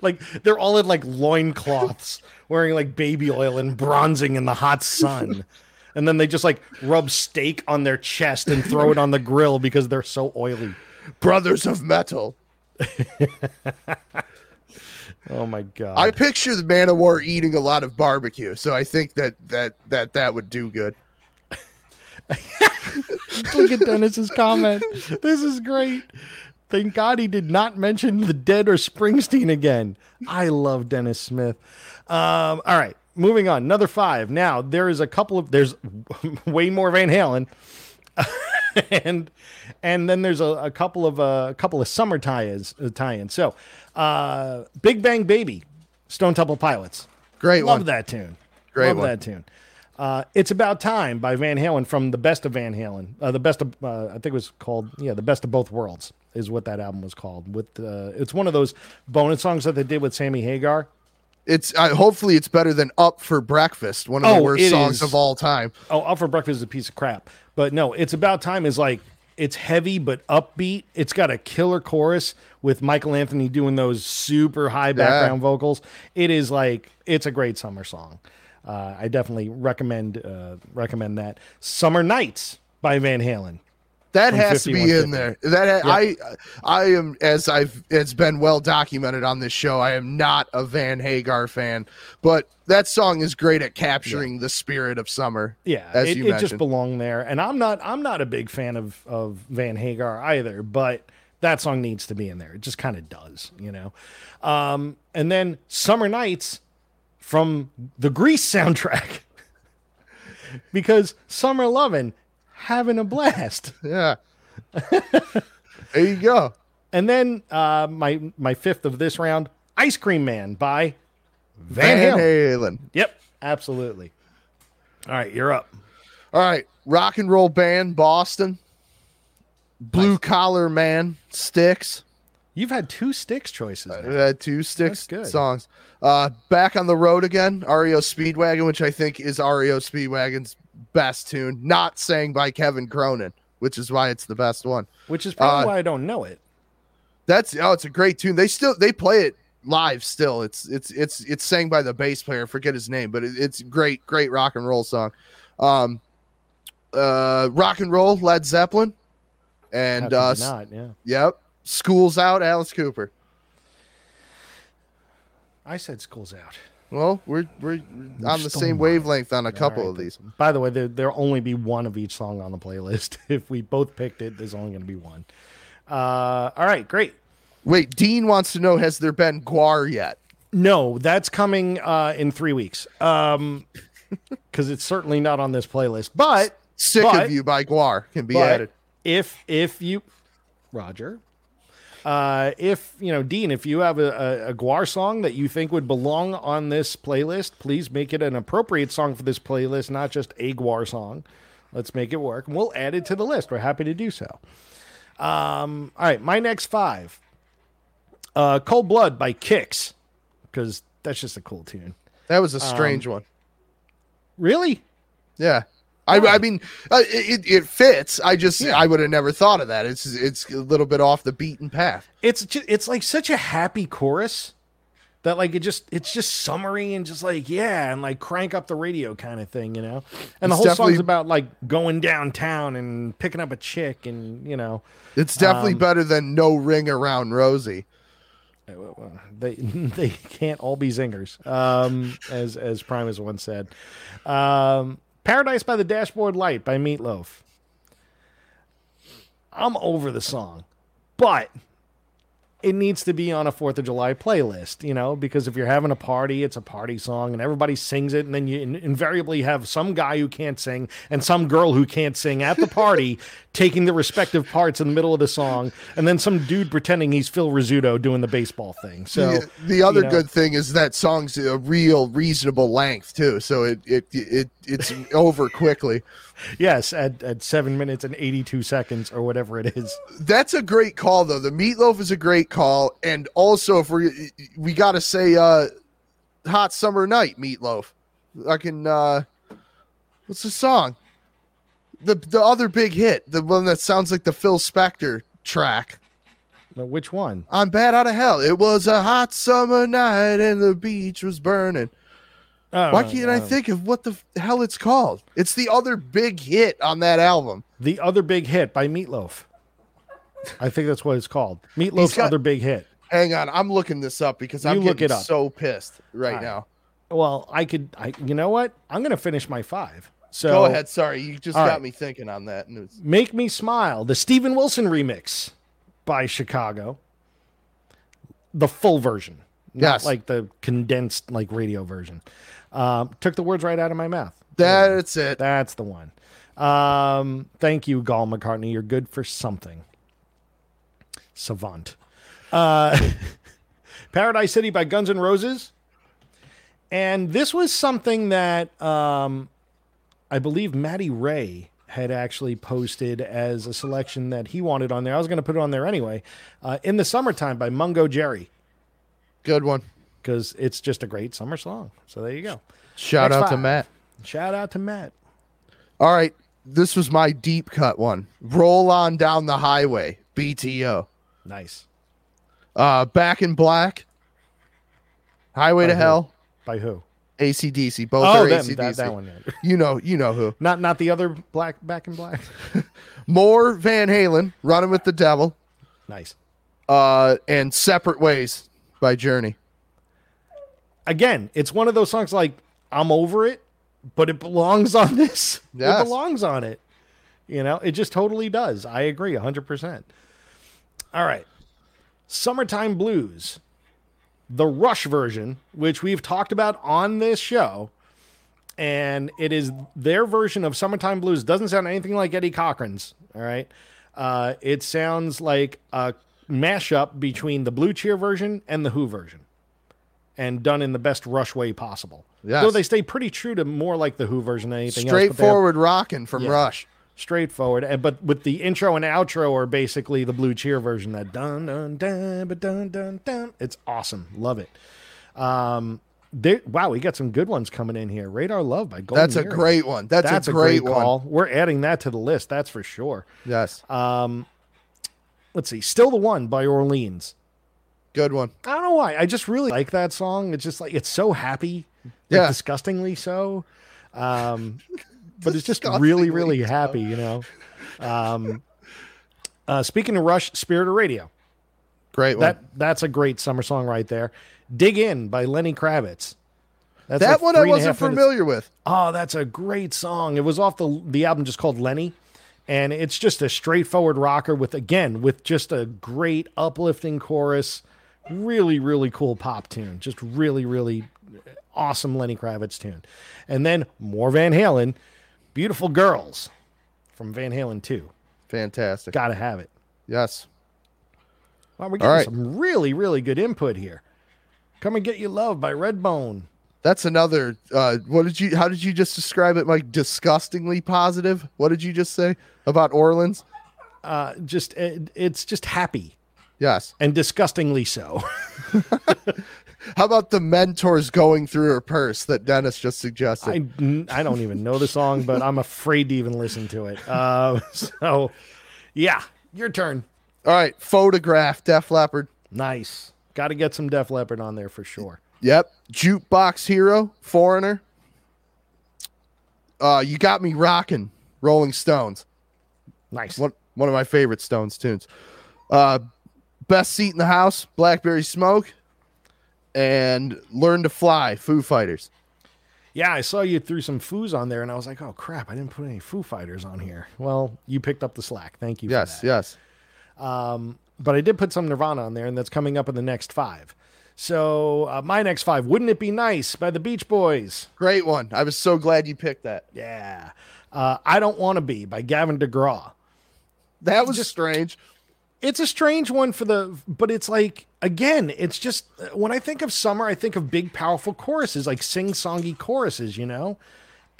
like they're all in like loincloths, wearing like baby oil and bronzing in the hot sun. And then they just like rub steak on their chest and throw it on the grill because they're so oily. Brothers of Metal. Oh my god. I picture the Manowar eating a lot of barbecue, so I think that that that that would do good. Look at Dennis's comment. This is great. Thank God he did not mention the Dead or Springsteen again. I love Dennis Smith. Um, all right, moving on. Another five. Now there is a couple of there's way more Van Halen, and and then there's a, a couple of uh, a couple of summer tie-ins. Uh, tie-ins. So, uh, Big Bang Baby, Stone Temple Pilots. Great one. Love one. that tune. Great Love one. that tune. Uh, it's about time by Van Halen from the best of Van Halen. Uh, the best of uh, I think it was called yeah the best of both worlds is what that album was called. With uh, it's one of those bonus songs that they did with Sammy Hagar. It's uh, hopefully it's better than Up for Breakfast, one of the Oh, worst songs is. of all time. Oh, Up for Breakfast is a piece of crap. But no, it's about time is like it's heavy but upbeat. It's got a killer chorus with Michael Anthony doing those super high background vocals. It is like it's a great summer song. Uh, I definitely recommend uh, recommend that. Summer Nights by Van Halen. That has to be in there. That I I am as I've it's been well documented on this show. I am not a Van Hagar fan, but that song is great at capturing the spirit of summer. Yeah, as it, you it just mentioned. belonged there. And I'm not I'm not a big fan of of Van Hagar either, but that song needs to be in there. It just kind of does, you know. Um, and then Summer Nights from the Grease soundtrack. because Summer Lovin' having a blast. Yeah. there you go. And then uh, my my fifth of this round, Ice Cream Man by Van, Van, Halen. Halen. Yep, absolutely. All right, you're up. All right, rock and roll band Boston. Blue collar man Styx. You've had two Styx choices. We now. had two Styx songs. Uh, back on the road again. REO Speedwagon, which I think is REO Speedwagon's best tune, not sang by Kevin Cronin, which is why it's the best one. Which is probably Uh, why I don't know it. That's oh, it's a great tune. They still they play it live still. It's it's it's it's sang by the bass player. I forget his name, but it, it's great, great rock and roll song. Um, uh, rock and roll Led Zeppelin, and uh, not, yeah. yep, School's Out Alice Cooper. I said school's out. Well, we're we're on the same wavelength on a couple All of these. By the way, there there'll only be one of each song on the playlist. If we both picked it, there's only going to be one. Uh, all right, great. Wait, Dean wants to know: Has there been GWAR yet? No, that's coming uh, in three weeks. Um, because it's certainly not on this playlist. But Sick But- of You by GWAR can be added. if if you, Roger, uh, if you know Dean, if you have a, a, a GWAR song that you think would belong on this playlist, please make it an appropriate song for this playlist, not just a GWAR song. Let's make it work, and we'll add it to the list. We're happy to do so. Um, all right, my next five, uh, "Cold Blood" by Kix, because that's just a cool tune. That was a strange one. Really? Yeah. I, I mean, uh, it, it fits. I just Yeah. I would have never thought of that. It's it's a little bit off the beaten path. it's ju- it's like such a happy chorus that like it just it's just summary and just like yeah and like crank up the radio kind of thing you know and the whole song's about like going downtown and picking up a chick and you know It's definitely Um, better than No Ring Around Rosie. They they can't all be zingers, um, as as Primus once said. Um, Paradise by the Dashboard Light by Meatloaf. I'm over the song, but it needs to be on a Fourth of July playlist, you know, because if you're having a party, it's a party song and everybody sings it, and then you in- invariably have some guy who can't sing and some girl who can't sing at the party taking the respective parts in the middle of the song, and then some dude pretending he's Phil Rizzuto doing the baseball thing. So the, the other you know. good thing is that song's a real reasonable length too, so it it, it it's over quickly. yes, at, at seven minutes and 82 seconds or whatever it is. That's a great call though. The meatloaf is a great call, and also if we we got to say uh, "Hot Summer Night" meatloaf. I can. uh What's the song? The the other big hit, the one that sounds like the Phil Spector track. But which one? I'm bad out of hell. It was a hot summer night and the beach was burning. Oh, Why can't I uh, think of what the hell it's called? It's the other big hit on that album. The other big hit by Meatloaf. I think that's what it's called. Meatloaf's got- other big hit. Hang on, I'm looking this up because I'm getting so pissed right, right. now. Well, I could. I. You know what? I'm gonna finish my five. So Go ahead. Sorry, you just got right. me thinking on that. And it was- Make Me Smile, the Steven Wilson remix by Chicago. The full version. Not Yes. like the condensed like radio version. Um, took the words right out of my mouth. That's it. That's the one. Um, thank you, Gall McCartney. You're good for something. Savant. Uh, Paradise City by Guns N' Roses. And this was something that um, I believe Matty Ray had actually posted as a selection that he wanted on there. I was going to put it on there anyway. Uh, In the Summertime by Mungo Jerry, Good one. because it's just a great summer song. So there you go. Shout Next out to. Matt. Shout out to Matt. All right, this was my deep cut one. Roll on down the highway. BTO. Nice. Uh, Back in Black. Highway to who? Hell. By who? ACDC. Both Oh, are them, ACDC. that, that one. yeah. You know, you know who. Not not the other black back in black. More Van Halen. Running with the Devil. nice. Uh, and Separate Ways by Journey. Again, it's one of those songs like I'm over it, but it belongs on this. Yes. It belongs on it. You know, it just totally does. I agree 100%. All right. Summertime Blues. The Rush version, which we've talked about on this show, and it is their version of Summertime Blues. Doesn't sound anything like Eddie Cochran's. All right. Uh, it sounds like a mashup between the Blue Cheer version and the Who version, and done in the best Rush way possible. Yes. Though they stay pretty true to more like the Who version than anything else. but they Straightforward rocking from Yeah. Rush. Straightforward. And but with the intro and outro are basically the blue cheer version. That dun dun dun dun dun dun. It's awesome. Love it. Um, they, wow, we got some good ones coming in here. Radar Love by Golden That's a great one. That's, That's a great, one. call. We're adding that to the list. That's for sure. Yes. Um, let's see. Still the one by Orleans. Good one. I don't know why. I just really like that song. It's just like it's so happy. like, Yeah. disgustingly so. Um, but it's just really, really happy, you know. Um, uh, speaking of Rush, Spirit of Radio. Great one. That that's a great summer song right there. Dig In by Lenny Kravitz. That's that like one I three and a wasn't half minutes- familiar with. Oh, that's a great song. It was off the the album just called Lenny. And it's just a straightforward rocker with again with just a great uplifting chorus. Really, really cool pop tune. Just really, really awesome Lenny Kravitz tune. And then more Van Halen, Beautiful Girls from Van Halen 2. Fantastic. Gotta have it. Yes. Wow, we're getting right. some really, really good input here. Come and get your love by Redbone. That's another. Uh, what did you? How did you just describe it? Like disgustingly positive. What did you just say about Orleans? Uh, just it, it's just happy Yes. and disgustingly so. How about the mentors going through her purse that Dennis just suggested? I, I don't even know the song, but I'm afraid to even listen to it. Uh, so, yeah, your turn. All right. Photograph. Def Leppard. Nice. Got to get some Def Leppard on there for sure. Yep. Jukebox Hero. Foreigner. Uh, you got me rocking. Rolling Stones. Nice. One one of my favorite Stones tunes. Uh, Best seat in the house, Blackberry Smoke, and Learn to Fly, Foo Fighters. Yeah, I saw you threw some foos on there, and I was like, "Oh crap, I didn't put any Foo Fighters on here." Well, you picked up the slack. Thank you. Yes, for that. yes. But I did put some Nirvana on there, and that's coming up in the next five. So uh, my next five, "Wouldn't It Be Nice" by the Beach Boys. Great one. I was so glad you picked that. Yeah. Uh, "I Don't Want to Be" by Gavin DeGraw. That was strange. It's a strange one for the but it's like again it's just when i think of summer i think of big powerful choruses like sing-songy choruses you know?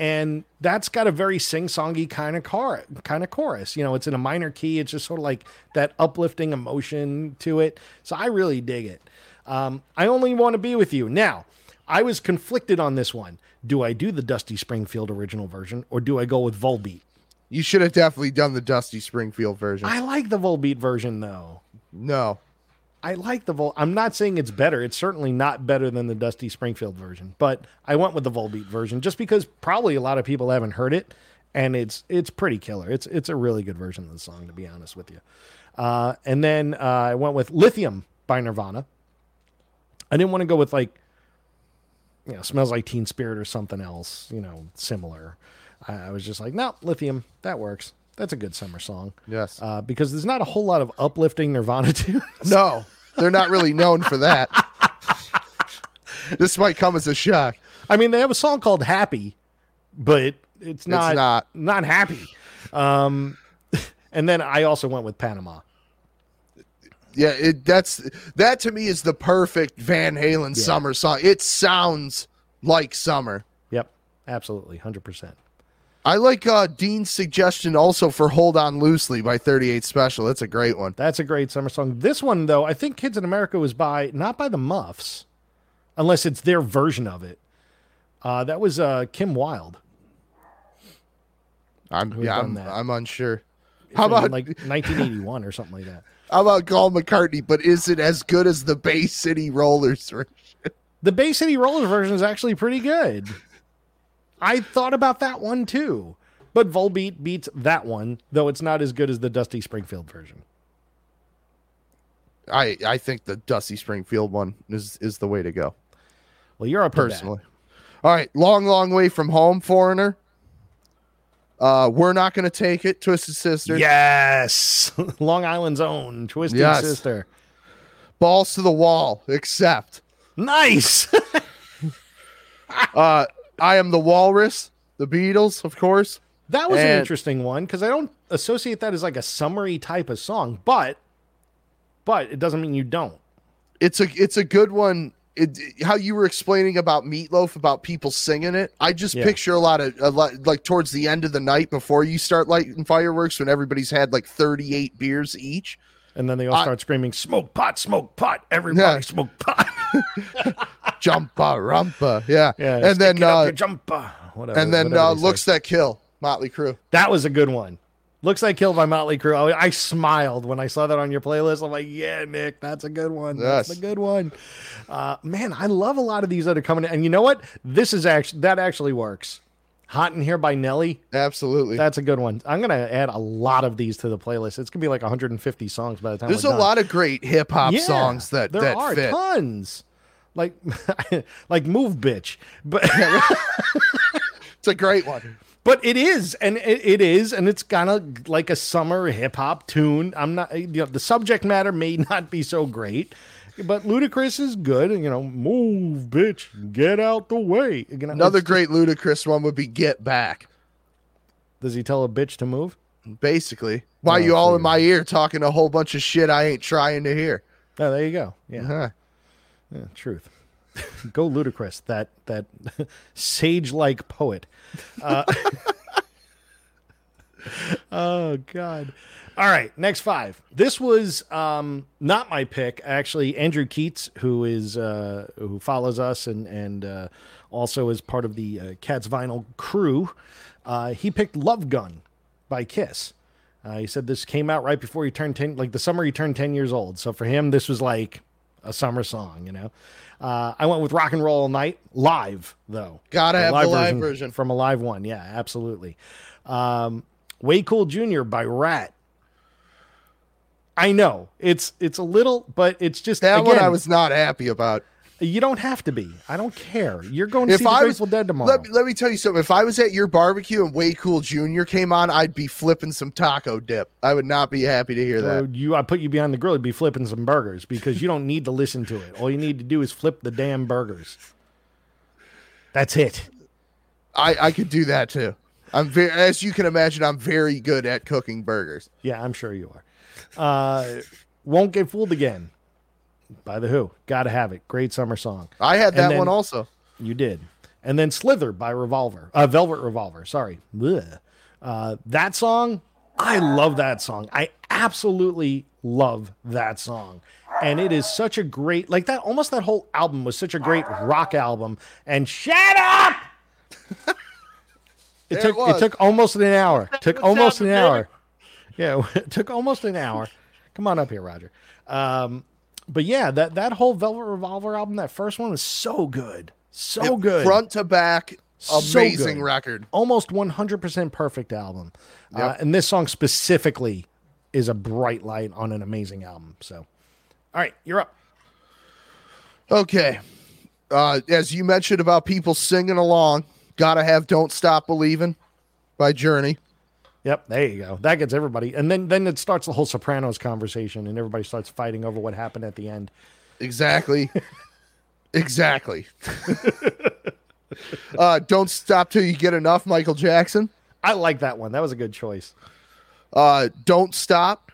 And that's got a very sing-songy kind of car kind of chorus you know? It's in a minor key it's just sort of like that uplifting emotion to it. So i really dig it. Um, i only want to be with you. Now i was conflicted on this one. Do i do the dusty springfield original version or do i go with volbeat You should have definitely done the Dusty Springfield version. i like the volbeat version though no. I like the Vol. I'm not saying it's better. It's certainly not better than the Dusty Springfield version, but I went with the Volbeat version just because probably a lot of people haven't heard it, and it's it's pretty killer. It's it's a really good version of the song, to be honest with you. Uh, and then uh, I went with Lithium by Nirvana. I didn't want to go with like, you know, smells like Teen Spirit or something else, you know, similar. I, I was just like, no, Lithium, that works. That's a good summer song. Yes. Uh, because there's not a whole lot of uplifting Nirvana tunes. no. They're not really known for that. this might come as a shock. I mean, they have a song called "Happy," but it's not not. not happy. Um, and then I also went with Panama. Yeah, it that's that to me is the perfect Van Halen Yeah. summer song. It sounds like summer. Yep, absolutely, hundred percent. I like uh, Dean's suggestion also for "Hold On Loosely" by 38 Special. That's a great one. That's a great summer song. This one, though, I think "Kids in America" was by not by the Muffs, unless it's their version of it. Uh, that was uh, Kim Wilde. I'm yeah, I'm? I'm unsure. How about like 1981 or something like that? how about Paul McCartney? But is it as good as the Bay City Rollers? version? The Bay City Rollers version is actually pretty good. I thought about that one too. But Volbeat beats that one, though it's not as good as the Dusty Springfield version. I I think the Dusty Springfield one is is the way to go. Well, you're that. personally. All right, long, long way from home, foreigner. Uh, we're not going to take it, Twisted Sister. Yes, Long Island's own Twisted Yes. Sister. Balls to the wall, Accept Nice. uh, I am the Walrus, the Beatles, of course. that was an interesting one because I don't associate that as like a summary type of song, but but it doesn't mean you don't. It's a it's a good one. It, how you were explaining about Meatloaf about people singing it, I just Yeah. picture a lot of a lot, like towards the end of the night before you start lighting fireworks when everybody's had like thirty eight beers each. And then they all I- start screaming, "Smoke pot, smoke pot! Everybody Yeah. smoke pot!" jumper, rumpa, yeah, yeah, and then uh, jumper, whatever. and then whatever uh, looks that kill Motley Crue. That was a good one. Looks like Killed by Motley Crue. I, I smiled when I saw that on your playlist. I'm like, yeah, Nick, that's a good one. That's a good one. Uh, man, I love a lot of these that are coming in. And you know what? This is actually that actually works. Hot in Here by Nelly. Absolutely. That's a good one. I'm gonna add a lot of these to the playlist. It's gonna be like 150 songs by the time There's a done. lot of great hip hop Yeah, songs that there that are fit. tons. Like, like move, bitch. But It's a great one. But it is, and it, it is, and it's kind of like a summer hip hop tune. I'm not, you know, the subject matter may not be so great, but Ludacris is good. And you know, move, bitch, get out the way. You know, Another great Ludacris one would be Get Back. Does he tell a bitch to move? Basically, why Oh, you all in my ear talking a whole bunch of shit I ain't trying to hear? Oh, there you go. Yeah, Huh. yeah truth. go Ludacris, that that sage-like poet. Uh, oh God. All right, next five. This was um, not my pick. Actually, Andrew Keats, who is uh, who follows us and and uh, also is part of the uh, Cats Vinyl crew, uh, he picked "Love Gun" by Kiss. Uh, he said this came out right before he turned ten, like the summer he turned ten years old. So for him, this was like a summer song, you know. Uh, I went with "Rock and Roll All Night" live, though. Gotta have the live version. from a live one. Yeah, absolutely. Um, Way Cool Jr. by Ratt. I know it's it's a little, but it's just That again, one I was not happy about. You don't have to be. I don't care. You're going to If see the I was Grateful Dead tomorrow. let, me- let me tell you something. If I was at your barbecue and Way Cool Jr. came on, I'd be flipping some taco dip. I would not be happy to hear So that. you, I put you behind the grill, you'd be flipping some burgers because you don't need to listen to it. All you need to do is flip the damn burgers. That's it. I, I could do that too. I'm very, as you can imagine, I'm very good at cooking burgers. Yeah, I'm sure you are. Uh, won't get fooled again. By the Who, gotta have it. Great summer song. I had that then- one also. You did. And then Slither by Revolver, uh, Velvet Revolver. Sorry. Uh, that song, I love that song. I absolutely love that song. And it is such a great, like that, almost that whole album was such a great rock album. And shut up! it There took it it, took almost an hour. took almost an hour. Yeah, it took almost an hour. Come on up here, Roger. Um, but yeah, that that whole Velvet Revolver album, that first one was so good, so good, Front to back, amazing good. record. almost one hundred percent perfect album. Uh, and this song specifically is a bright light on an amazing album. So, all right, you're up. Okay. Uh, as you mentioned about people singing along, gotta have "Don't Stop Believing" by Journey. Yep, there you go. That gets everybody, and then then it starts the whole Sopranos conversation, and everybody starts fighting over what happened at the end. Exactly. exactly. uh, "Don't Stop Till You Get Enough" Michael Jackson. I like that one. That was a good choice. Uh, "Don't Stop"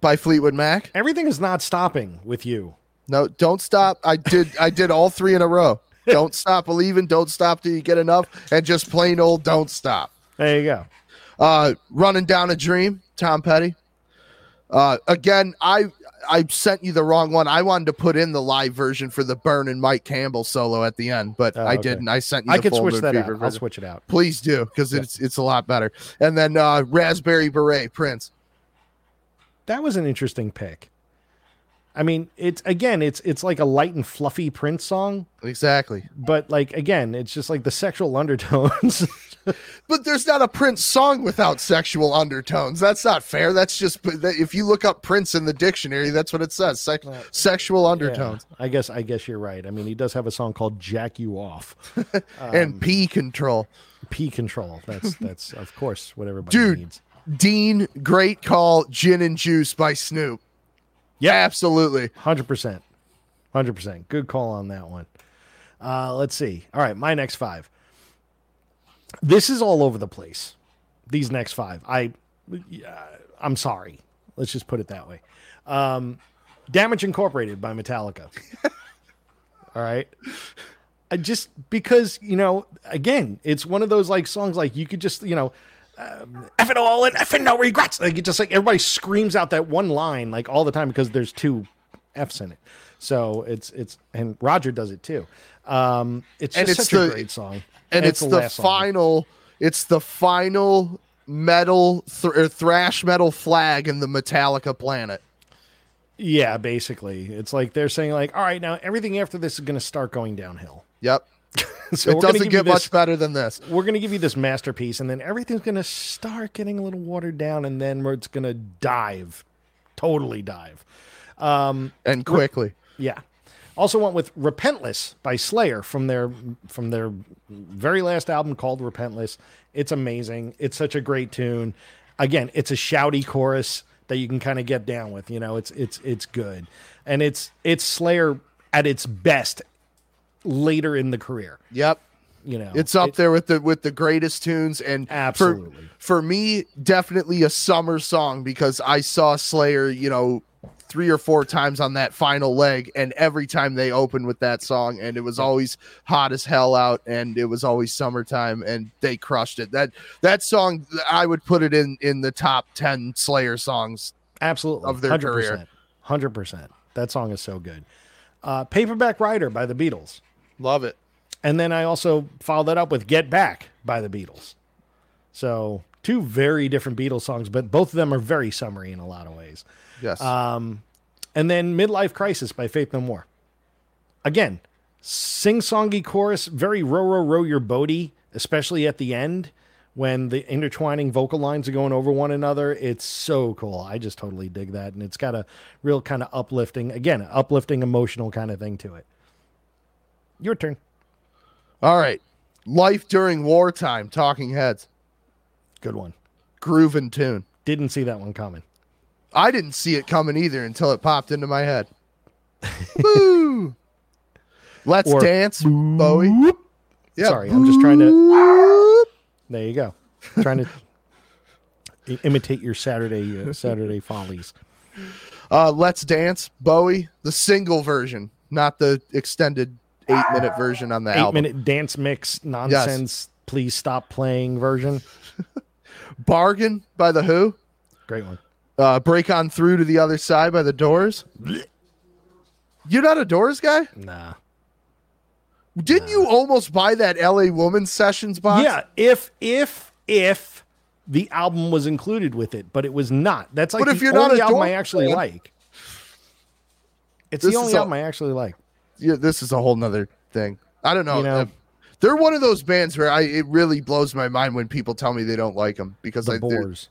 by Fleetwood Mac. Everything is not stopping with you. No, don't stop. I did. I did all three in a row. Don't stop believing. Don't stop till you get enough, and just plain old don't stop. There you go. Uh, running down a dream. Tom Petty. Uh, again, I I sent you the wrong one. I wanted to put in the live version for the Burn and Mike Campbell solo at the end, but Oh, I okay. didn't. I sent you. I the could switch that out. I'll switch it out. Please do because it's it's a lot better. And then uh, Raspberry Beret Prince. That was an interesting pick. I mean, it's again, it's it's like a light and fluffy Prince song, Exactly. but like again, it's just like the sexual undertones. But there's not a Prince song without sexual undertones. That's not fair. That's just if you look up Prince in the dictionary, that's what it says. Sex, sexual undertones Yeah, I guess I guess you're right. I mean, he does have a song called "Jack You Off," Um, and P control. P Control. That's that's of course what everybody Dude. needs. Dean, great call. Gin and Juice by Snoop. Yeah, absolutely. Hundred percent, hundred percent. Good call on that one. Uh, let's see. All right, my next five. This is all over the place. These next five, I, yeah, I'm sorry. Let's just put it that way. Um, Damage Incorporated by Metallica. all right. I just because you know, again, it's one of those like songs like you could just you know, um, F it all and F it no regrets. Like it just like everybody screams out that one line like all the time because there's two F's in it. So it's it's and Roger does it too. Um, it's And just it's such the- a great song, And it's, the, last song. final. It's the final metal th- or thrash metal flag in the Metallica planet. Yeah, basically, it's like they're saying like, all right, now everything after this is going to start going downhill. Yep. So it doesn't get this- much better than this. we're going to give you this masterpiece and then everything's going to start getting a little watered down and then it's going to dive totally dive. Um, and quickly. yeah. Also went with repentless by slayer from their from their very last album called repentless. It's amazing. It's such a great tune. Again it's a shouty chorus that you can kind of get down with you know? It's it's it's good. And it's it's slayer at its best later in the career Yep. you know It's up It- there with the with the greatest tunes and Absolutely. for, for me definitely a summer song because I saw Slayer, you know, three or four times on that final leg and every time they opened with that song and it was always hot as hell out and it was always summertime and they crushed it. That that song I would put it in in the top 10 Slayer songs. absolutely of their 100%, career. 100% that song is so good uh, paperback writer by the beatles Love it. And then I also followed that up with Get Back by the Beatles. So two very different Beatles songs, but both of them are very summery in a lot of ways. Yes. Um, and then Midlife Crisis by Faith No More. Again, sing songy chorus, very row row row your boaty, especially at the end when the intertwining vocal lines are going over one another. It's so cool. I just totally dig that. And it's got a real kind of uplifting, again, uplifting, emotional kind of thing to it. Your turn. All right. Life during wartime, Talking Heads. Good one. Groove and tune. Didn't see that one coming. I didn't see it coming either until it popped into my head. Woo! Let's Or dance, Bowie. Yeah. Sorry, I'm just trying to. There you go. trying to imitate your Saturday uh, Saturday follies. Uh, Let's Dance, Bowie, the single version, not the extended eight minute version on the Eight album. minute dance mix nonsense. Please stop playing version. Bargain by The Who. Great one. Uh, Break On Through to the Other Side by The Doors. You're not a Doors guy? Nah. Didn't you almost buy that LA Woman Sessions box? Yeah, if if if the album was included with it, but it was not. That's like But if you're not a album I actually fan- like. It's the only a- album I actually like. Yeah, this is a whole nother thing. I don't know. You know- they're one of those bands where I it really blows my mind when people tell me they don't like them because The I Boars.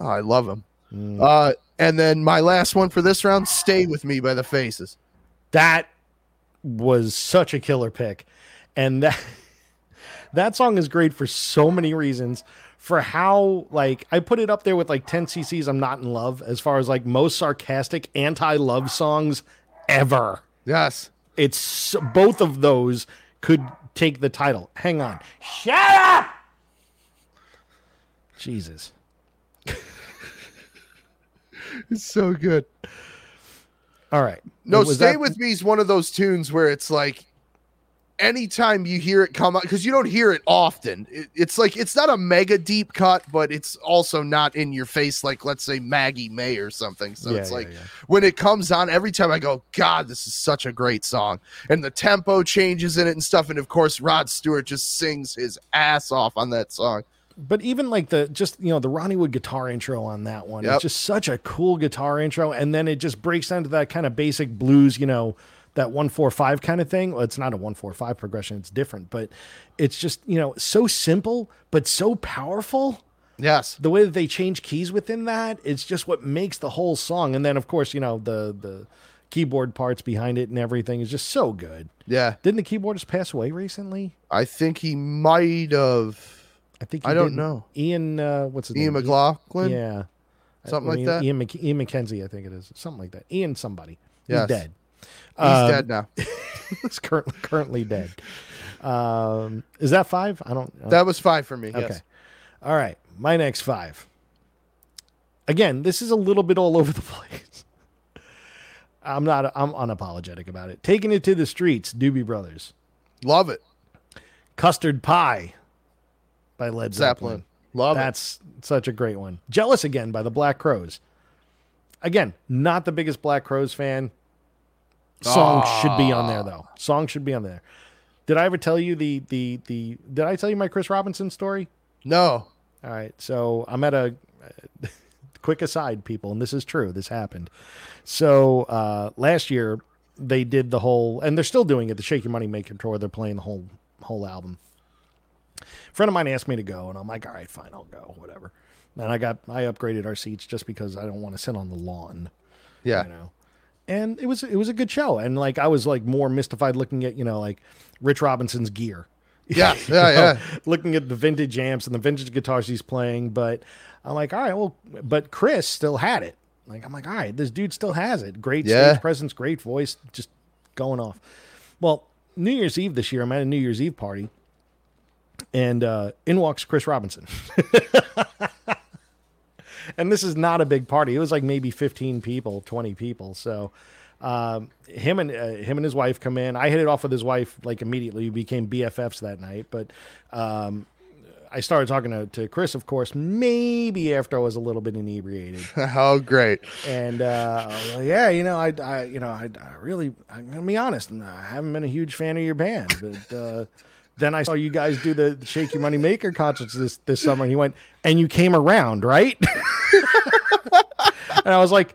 oh, I love them. Mm. Uh, and then my last one for this round, "Stay with Me" by the Faces. that was such a killer pick and that that song is great for so many reasons for how like i put it up there with like 10 cc's i'm not in love as far as like most sarcastic anti-love songs ever Yes, it's both of those could take the title. Hang on. Shut up! Jesus. It's so good. all right. No, "Stay that- with Me" is one of those tunes where it's like, anytime you hear it come out, because you don't hear it often. It, it's like it's not a mega deep cut, but it's also not in your face like let's say Maggie May or something. So Yeah, it's yeah, like yeah. when it comes on, every time I go, God, this is such a great song, and the tempo changes in it and stuff, and of course Rod Stewart just sings his ass off on that song. but even like the just you know the Ronnie Wood guitar intro on that one, Yep. it's just such a cool guitar intro, and then it just breaks down to that kind of basic blues, you know, that one four five kind of thing. Well, it's not a one four five progression; it's different, but it's just you know so simple but so powerful. Yes, The way that they change keys within that, it's just what makes the whole song. And then of course you know the the keyboard parts behind it and everything is just so good. yeah, Didn't the keyboardist pass away recently? I think he might have I think he I don't know. Ian, uh, what's his Ian name? McLaughlin. Yeah. Something I like that? Ian, Mc, Ian McKenzie, I think it is. Something like that. Ian somebody. He's Yes. dead. He's Um, dead now. He's currently currently dead. Um, is that five? I don't. That was five for me. okay. Yes. All right. My next five. Again, this is a little bit all over the place. I'm not. I'm unapologetic about it. Taking it to the streets. Doobie Brothers. Love it. Custard Pie by Led Zeppelin. Zeppelin. Love it. That's such a great one. Jealous again by the Black Crowes. Again, not the biggest Black Crowes fan. Song should be on there though. Song should be on there. Did I ever tell you the the the? Did I tell you my Chris Robinson story? No. All right, so I'm at a quick aside, people, and this is true. This happened. So uh, last year they did the whole, and they're still doing it. The Shake Your Money Maker tour. They're playing the whole whole album. A friend of mine asked me to go, and I'm like, all right, fine, I'll go, whatever. And I got I upgraded our seats just because I don't want to sit on the lawn Yeah. you know and it was it was a good show and like i was like more mystified looking at you know like rich robinson's gear Yeah. Yeah. know, Yeah. looking at the vintage amps and the vintage guitars he's playing but i'm like all right well but chris still had it like i'm like all right this dude still has it great Yeah. stage presence great voice just going off well new year's eve this year i'm at a new year's eve party and uh in walks chris robinson and this is not a big party. It was like maybe 15 people, 20 people. So um, him and uh, him and his wife come in. I hit it off with his wife like immediately. We became BFFs that night. But um, I started talking to, to Chris, of course, maybe after I was a little bit inebriated. oh, great. And uh, well, yeah, you know, I, I you know, I, I really, I'm gonna be honest, I haven't been a huge fan of your band, but uh, then I saw you guys do the Shake Your Money Maker concerts this this summer, and he went, and you came around, right? and I was like,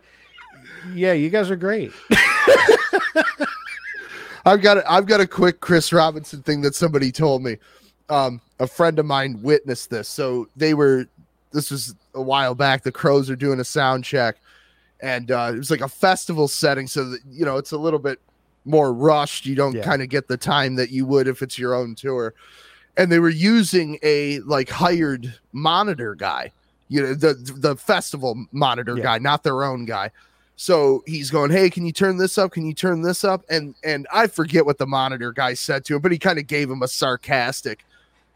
yeah, you guys are great. I've got a, I've got a quick Chris Robinson thing that somebody told me. Um, a friend of mine witnessed this. So they were, this was a while back. The Crowes are doing a sound check, and uh, it was like a festival setting. So that you know, it's a little bit more rushed. You don't Yeah. kind of get the time that you would if it's your own tour. And they were using a like hired monitor guy, you know, the the festival monitor Yeah. guy, not their own guy. So he's going, "Hey, can you turn this up? Can you turn this up?" And and I forget what the monitor guy said to him, but he kind of gave him a sarcastic,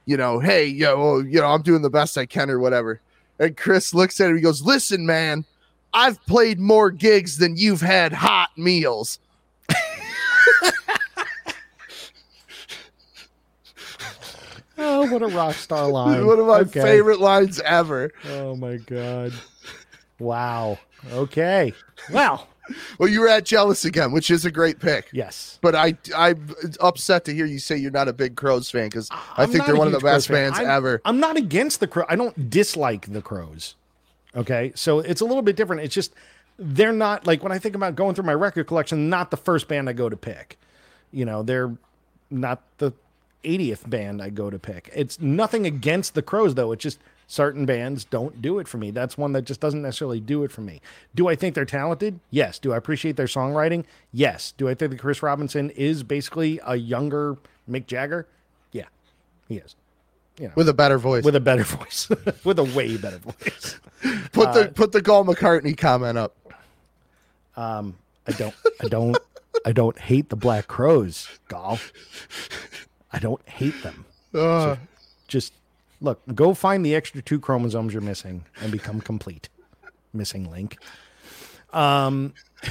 you know, "Hey, yo, well, you know, I'm doing the best I can or whatever." And Chris looks at him, he goes, "Listen, man, I've played more gigs than you've had hot meals." Oh, what a rock star line. One of my Okay. favorite lines ever. Oh my god. Wow. Okay. Well, Well, you were at Jealous again, which is a great pick. yes. But I, I'm upset to hear you say you're not a big Crowes fan because I think they're one of the Crowes best fan. bands I'm- ever. I'm not against the crow. I don't dislike the Crowes. Okay. So it's a little bit different. It's just they're not like when I think about going through my record collection, not the first band I go to pick. You know, they're not the 80th band I go to pick. It's nothing against the Crowes though. It's just certain bands don't do it for me. That's one that just doesn't necessarily do it for me. Do I think they're talented? Yes. Do I appreciate their songwriting? Yes. Do I think that Chris Robinson is basically a younger Mick Jagger? Yeah, he is. You know, With a better voice. with a better voice, with a way better voice. put uh, the put the Gall McCartney comment up. Um, I don't, I don't, I don't hate the Black Crowes, Gall. I don't hate them. Uh, Just look, go find the extra two chromosomes you're missing and become complete. Missing link. Um,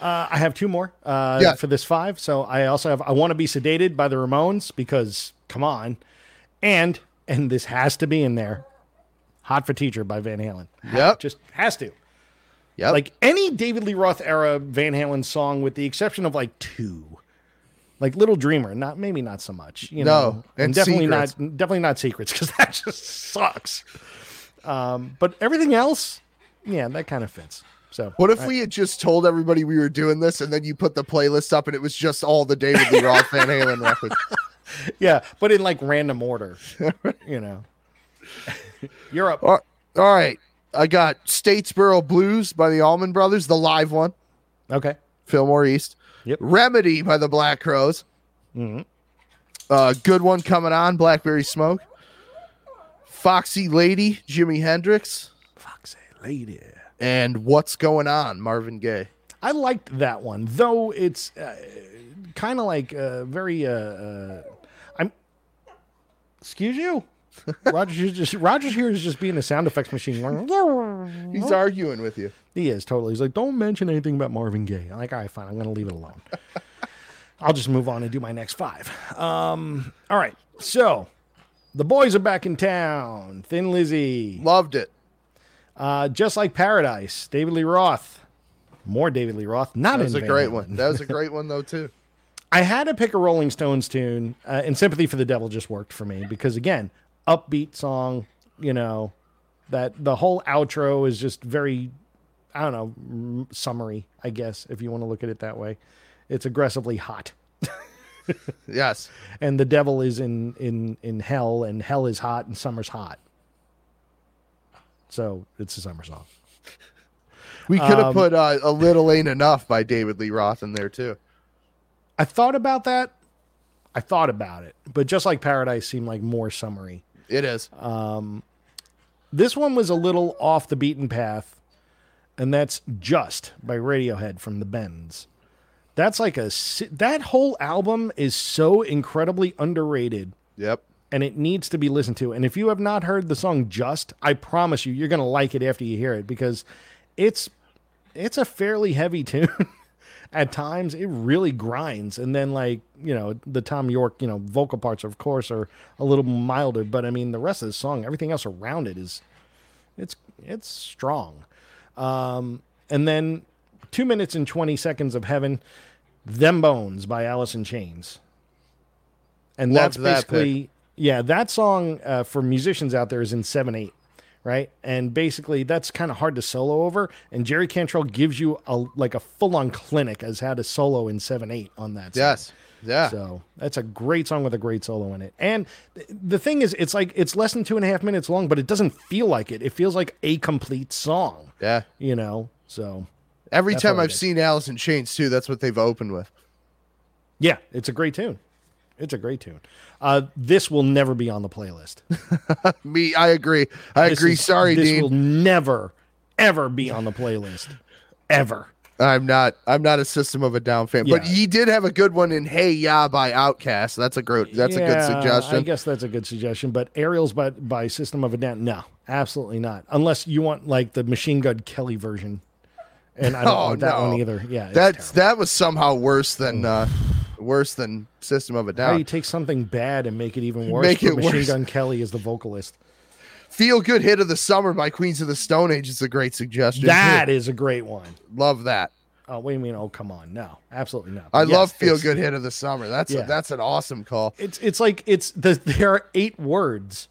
uh, I have two more uh, Yeah. for this five. So I also have I want to be sedated by the Ramones because come on, and and this has to be in there. Hot for Teacher by Van Halen. Ha- Yep. just has to. yep. Like any David Lee Roth era Van Halen song, with the exception of like two, like Little Dreamer, not maybe not so much. You No, know, and definitely Secrets. not definitely not Secrets because that just sucks. Um, but everything else, yeah, that kind of fits. So what if we had just told everybody we were doing this and then you put the playlist up and it was just all the David Lee Roth Van Halen records? yeah, but in like random order, you know. You're up. All all right. I got Statesboro Blues by the Allman Brothers, the live one, Okay. Fillmore East. Yep. Remedy by the Black Crowes. Mhm. Uh, good one coming on, Blackberry Smoke. Foxy Lady, Jimi Hendrix. Foxy lady. And What's Going On, Marvin Gaye. I liked that one, though it's uh, kind of like uh, very. Uh, uh, I'm. Excuse you, Roger. Here's just Roger here is just being a sound effects machine. He's arguing with you. He is totally. He's like, don't mention anything about Marvin Gaye. I'm like, all right, fine. I'm going to leave it alone. I'll just move on and do my next five. Um, all right. So the boys are back in town. Thin Lizzy. Loved it. Uh, just like Paradise. David Lee Roth. More David Lee Roth. Not That was a Van great one. That was a great one, though, too. I had to pick a Rolling Stones tune, uh, and "Sympathy for the Devil" just worked for me because, again, upbeat song. You know, that the whole outro is just very, I don't know, summary. I guess if you want to look at it that way, it's aggressively hot, Yes. and the devil is in in in hell, and hell is hot, and summer's hot. So it's a summer song. We could have Um, put uh, A Little Ain't Enough by David Lee Roth in there, too. I thought about that. I thought about it, but just like Paradise seemed like more summary. It is. This one was a little off the beaten path, and that's Just by Radiohead from the Bends. That's like a that whole album is so incredibly underrated Yep. and it needs to be listened to. And if you have not heard the song Just, I promise you you're going to like it after you hear it because it's it's a fairly heavy tune. At times it really grinds and then like, you know, the Thom Yorke, you know, vocal parts of course are a little milder, but I mean the rest of the song, everything else around it is it's it's strong. Um and then 2 minutes and 20 seconds of heaven, Them Bones by Alice in Chains. And Loved that's that basically yeah, that song uh, for musicians out there is in seven eight, right? And basically, that's kind of hard to solo over. And Jerry Cantrell gives you a like a full on clinic as how to solo in seven eight on that. Yes. Yeah. So that's a great song with a great solo in it. And th- the thing is, it's like it's less than two and a half minutes long, but it doesn't feel like it. It feels like a complete song. Yeah. You know. So Every time I've seen Alice in Chains too, that's what they've opened with. yeah, it's a great tune. It's a great tune. Uh, this will never be on the playlist. Me, I agree. I This agree. is- Sorry, this Dean. will never, ever be on the playlist. Ever. I'm not. I'm not a System of a Down fan, but Yeah. he did have a good one in "Hey Ya" by Outkast. That's a great. That's a good suggestion. I guess that's a good suggestion. But Aerials by by System of a Down, no, absolutely not. Unless you want like the Machine Gun Kelly version, and I don't Oh, want that no. one either. Yeah, That's terrible. that was somehow worse than uh, worse than System of a How you take something bad and make it even worse? Make it Machine worse. Gun Kelly is the vocalist. Feel good hit of the summer by Queens of the Stone Age is a great suggestion. That is a great one. love that. Oh, what do you mean? Oh, come on, no, absolutely not. I yes, love feel good hit of the summer. That's Yeah. a, that's an awesome call. It's it's like it's the there are eight words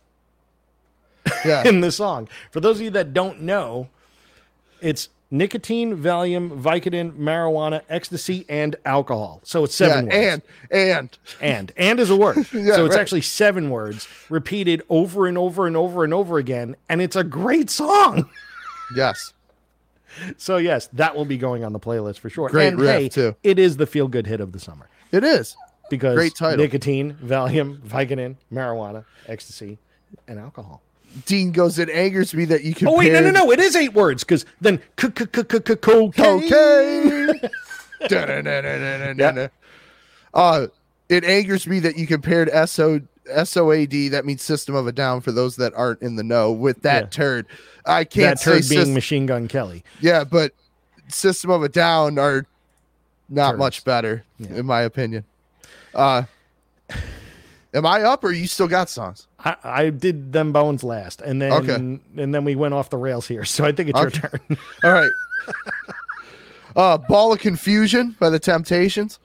Yeah, in the song. For those of you that don't know, it's nicotine, Valium, Vicodin, marijuana, ecstasy, and alcohol. So it's yeah, seven words. and and and and is a word. Yeah, so it's right. actually seven words repeated over and over and over and over again, and it's a great song. yes, So yes, that will be going on the playlist for sure. Great and riff, hey, too. It is the feel good hit of the summer it is. because Great title. nicotine, Valium, Vicodin, marijuana, ecstasy, and alcohol. Dean goes. It angers me that you can. Oh wait, no, no, no! It is eight words because then cocaine. Uh, it angers me that you compared SO SOAD, that means System of a Down for those that aren't in the know, with that Yeah. turd. I can't That turd say being Machine Gun Kelly. yeah, but System of a Down are not Turds. much better, Yeah. in my opinion. Uh, am I up or you still got songs? I, I did them bones last, and then Okay. and then we went off the rails here. So I think it's your turn. All right. uh, Ball of Confusion by the Temptations.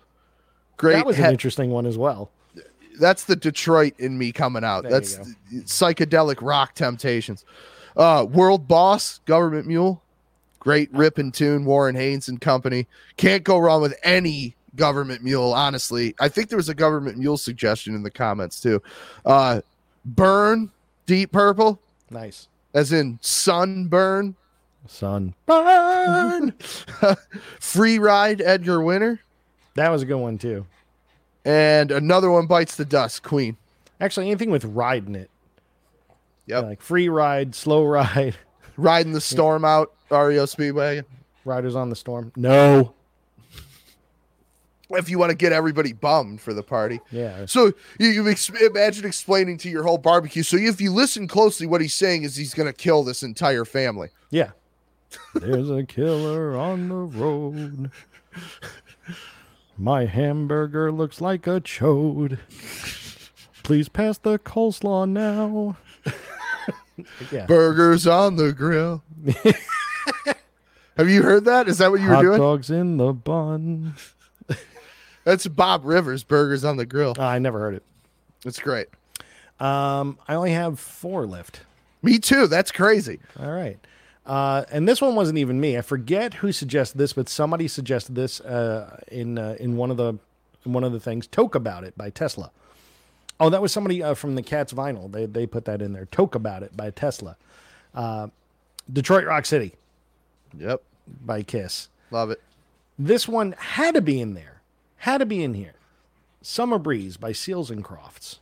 Great. that was he- an interesting one as well. that's the Detroit in me coming out. There that's psychedelic rock temptations. Uh, World Boss, Government Mule, great rip and tune. Warren Haynes and company. Can't go wrong with any Government Mule. Honestly, I think there was a Government Mule suggestion in the comments too. Uh, Burn, Deep Purple, Nice, as in sunburn. son. Burn. Free Ride, Edgar Winter, that was a good one too. and another one bites the dust. Queen. Actually, anything with riding it, Yep. like free ride, slow ride, Riding the storm out. REO Speedwagon. riders on the storm. No, if you want to get everybody bummed for the party. yeah, So you, you ex- imagine explaining to your whole barbecue. So if you listen closely, what he's saying is he's going to kill this entire family. yeah. There's a killer on the road. My hamburger looks like a chode. Please pass the coleslaw now. yeah. Burgers on the grill. Have you heard that? Is that what you were Hot doing? dogs in the bun. That's Bob Rivers. Burgers on the grill. Oh, I never heard it. It's great. Um, I only have four left. Me too. That's crazy. All right. Uh, and this one wasn't even me. I forget who suggested this, but somebody suggested this uh, in uh, in one of the in one of the things. Toke about it by Tesla. Oh, that was somebody uh, from the Cats vinyl. They they put that in there. Toke about it by Tesla. Uh, Detroit Rock City Yep. by Kiss. Love it. This one had to be in there. Had to be in here. Summer Breeze by Seals and Crofts.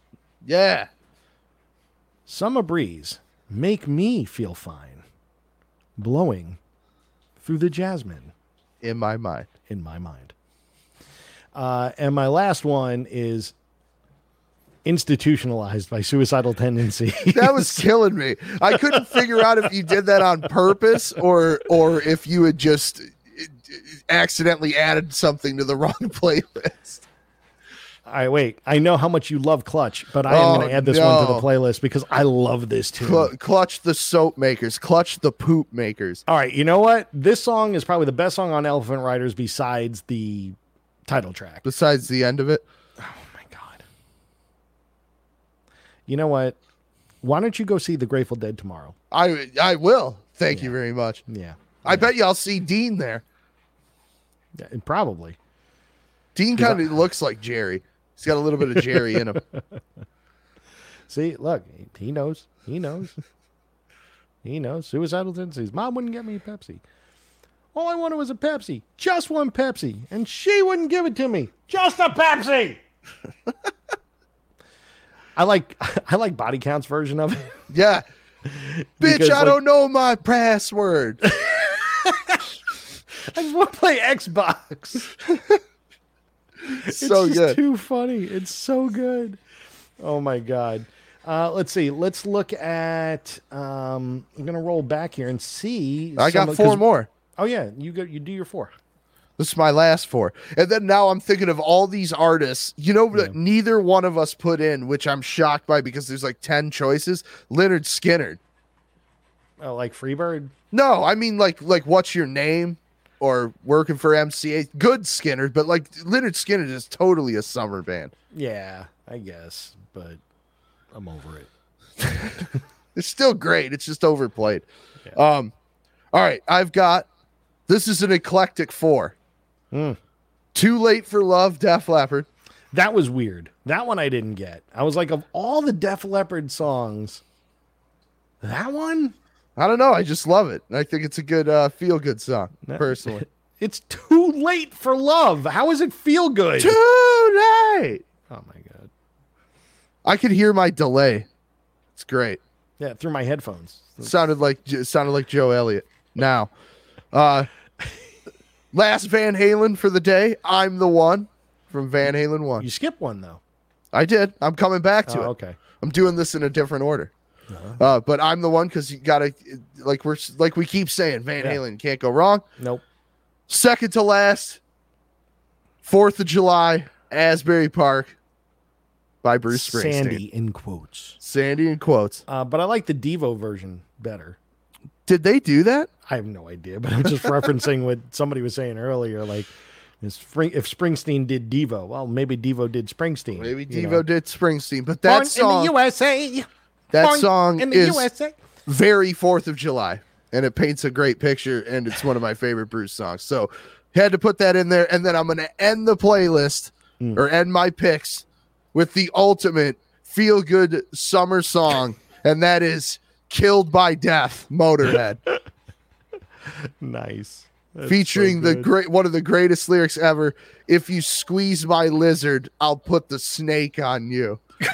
Yeah. Summer breeze, make me feel fine, blowing through the jasmine In my mind. in my mind. Uh, and my last one is institutionalized by suicidal tendency. That was killing me. I couldn't figure out if you did that on purpose or or if you had just accidentally added something to the wrong playlist. All right, wait. I know how much you love Clutch, but I am Oh, going to add this one to the playlist because I love this tune. Cl- clutch the soap makers, clutch the poop makers. All right, you know what? This song is probably the best song on Elephant Riders besides the title track. Besides the end of it, Oh my god. You know what? Why don't you go see the Grateful Dead tomorrow? I I will. Thank you very much. Yeah. I bet you I'll see Dean there. Yeah, Probably. Dean kind of looks like Jerry. He's got a little bit of Jerry in him. See, look, he knows. He knows. he knows. Suicidal tendencies. Mom wouldn't get me a Pepsi. All I wanted was a Pepsi. Just one Pepsi. And she wouldn't give it to me. Just a Pepsi. I like I like body counts version of it. Yeah. Bitch, I like- don't know my password. I just want to play Xbox. It's so good. too funny. It's so good. Oh my god. Uh, let's see. Let's look at. Um, I'm gonna roll back here and see. I got of- four more. Oh yeah, you go. You do your four. This is my last four. And then now I'm thinking of all these artists, you know, that neither one of us put in, which I'm shocked by because there's like 10 choices. Lynyrd Skynyrd. Oh, like Freebird. No, I mean like like what's your name or working for MCA. Good Skinner, but like Lynyrd Skynyrd is totally a summer band. Yeah, I guess, but I'm over it. It's still great. It's just overplayed. Um all right, I've got this is an eclectic four. Hmm. Too late for love, Def Leppard. That was weird. That one I didn't get. I was like, of all the Def Leppard songs, that one. I don't know. I just love it. I think it's a good uh, feel good song, personally. It's too late for love. How does it feel good? Too late. Oh my god. I could hear my delay. It's great. Yeah, through my headphones. It sounded like sounded like Joe Elliott. Now, uh, last Van Halen for the day. I'm the one from Van Halen one. You skip one though. I did. I'm coming back to Oh, it. okay. I'm doing this in a different order. Uh, but I'm the one because you gotta like we're like we keep saying Van Yeah. Halen can't go wrong. Nope. Second to last, Fourth of July, Asbury Park by Bruce Springsteen. Sandy in quotes. Sandy in quotes. Uh, but I like the Devo version better. Did they do that? I have no idea, but I'm just referencing what somebody was saying earlier. Like, if, Spring, if Springsteen did Devo, well, maybe Devo did Springsteen. Maybe Devo know. did Springsteen, but that Born song, in the USA. That Born song in the is USA. very Fourth of July, and it paints a great picture, and it's one of my favorite Bruce songs. So had to put that in there, and then I'm gonna end the playlist Mm. or end my picks with the ultimate feel good summer song, and that is "Killed by Death" Motorhead. Nice. That's featuring so the great one of the greatest lyrics ever. If you squeeze my lizard, I'll put the snake on you.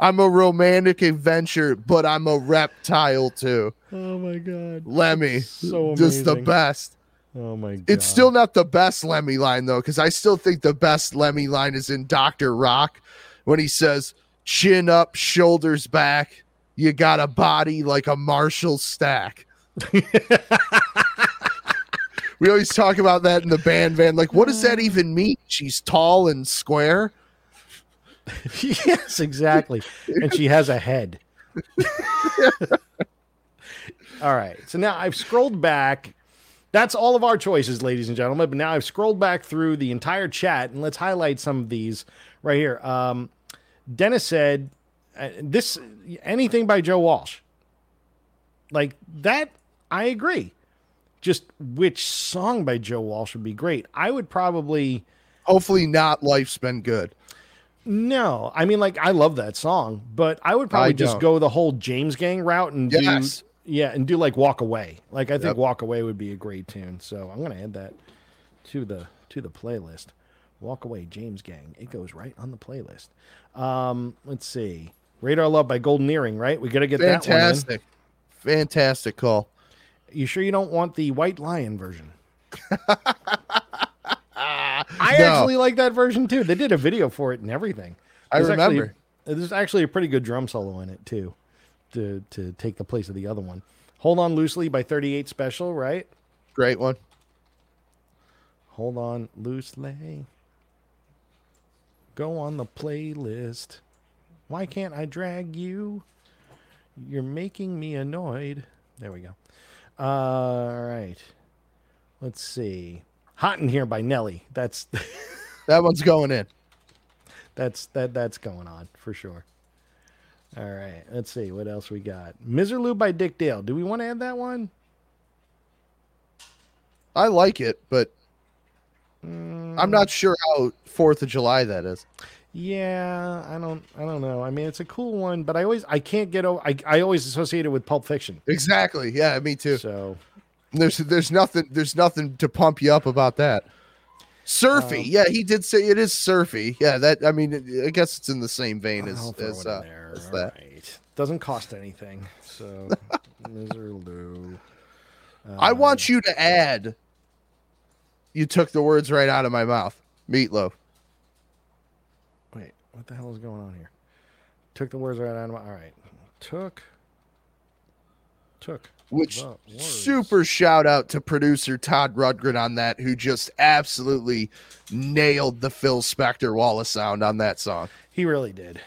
I'm a romantic adventure, but I'm a reptile too. Oh my god. Lemmy, So just the best. Oh my god. It's still not the best Lemmy line though, because I still think the best Lemmy line is in Doctor Rock when he says, "Chin up, shoulders back. You got a body like a Marshall stack." we always talk about that in the band van. Like, what does that mm. even mean? She's tall and square. yes, exactly. and she has a head. all right. So now I've scrolled back. That's all of our choices, ladies and gentlemen. But now I've scrolled back through the entire chat and let's highlight some of these right here. Um, Dennis said, uh, "This anything by Joe Walsh." Like that, I agree. Just which song by Joe Walsh would be great? I would probably. Hopefully, not. Life's been good. No, I mean, like I love that song, but I would probably I just go the whole James Gang route and Yes. do yeah, and do like Walk Away. Like I think Yep. Walk Away would be a great tune. So I'm gonna add that to the to the playlist. Walk Away, James Gang. It goes right on the playlist. Um, let's see. Radar Love by Golden Earring, right? We gotta get that one. Fantastic, fantastic call. You sure you don't want the White Lion version? I No. actually like that version too. They did a video for it and everything. I There's actually- remember. there's actually a pretty good drum solo in it too, to to take the place of the other one. Hold on loosely by 38 Special, right? Great one. Hold on loosely. Go on the playlist. Why can't I drag you? You're making me annoyed. There we go. Uh, all right. Let's see. Hot in here by Nelly. That's That one's going in. That's that that's going on for sure. All right, let's see what else we got. Misirlou by Dick Dale. Do we want to add that one? I like it, but mm. I'm not sure how Fourth of July that is. Yeah, I don't I don't know. I mean, it's a cool one, but I always I can't get over I, I always associate it with Pulp Fiction. Exactly. Yeah, me too. So There's there's nothing there's nothing to pump you up about that. Surfy, Um, yeah, he did say it is surfy. Yeah, that I mean, I guess it's in the same vein as as, uh, as that. right. Doesn't cost anything. So Misirlou. I Uh, want you to add. You took the words right out of my mouth. Meatloaf. Wait, what the hell is going on here? Took the words right out of my. All right, took. Took. Which super shout out to producer Todd Rundgren on that, who just absolutely nailed the Phil Spector wall of sound on that song. He really did.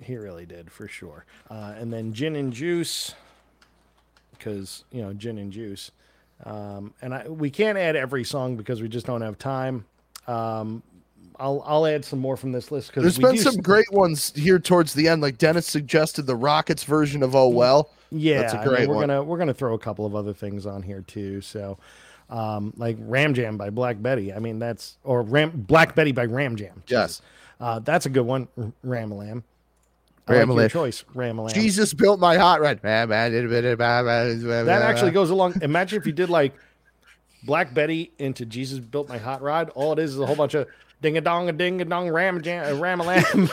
He really did for sure. Uh, and then gin and juice, because you know gin and juice. Um, and I, we can't add every song because we just don't have time. Um, I'll I'll add some more from this list because There's been some great ones here towards the end. Like Dennis suggested the Rockets version of Oh Well. Yeah, That's a I mean, great we're one. gonna we're gonna throw a couple of other things on here too. So, um, like Ram Jam by Black Betty. I mean, that's or Ram Black Betty by Ram Jam. Yes. uh, that's a good one. R- Ramalam. I like Ramalam. choice, Ramalam. Jesus built my hot rod. That actually goes along. Imagine if you did like Black Betty into Jesus built my hot rod. All it is is a whole bunch of ding a dong a ding a dong ram jam uh, ram a lamb.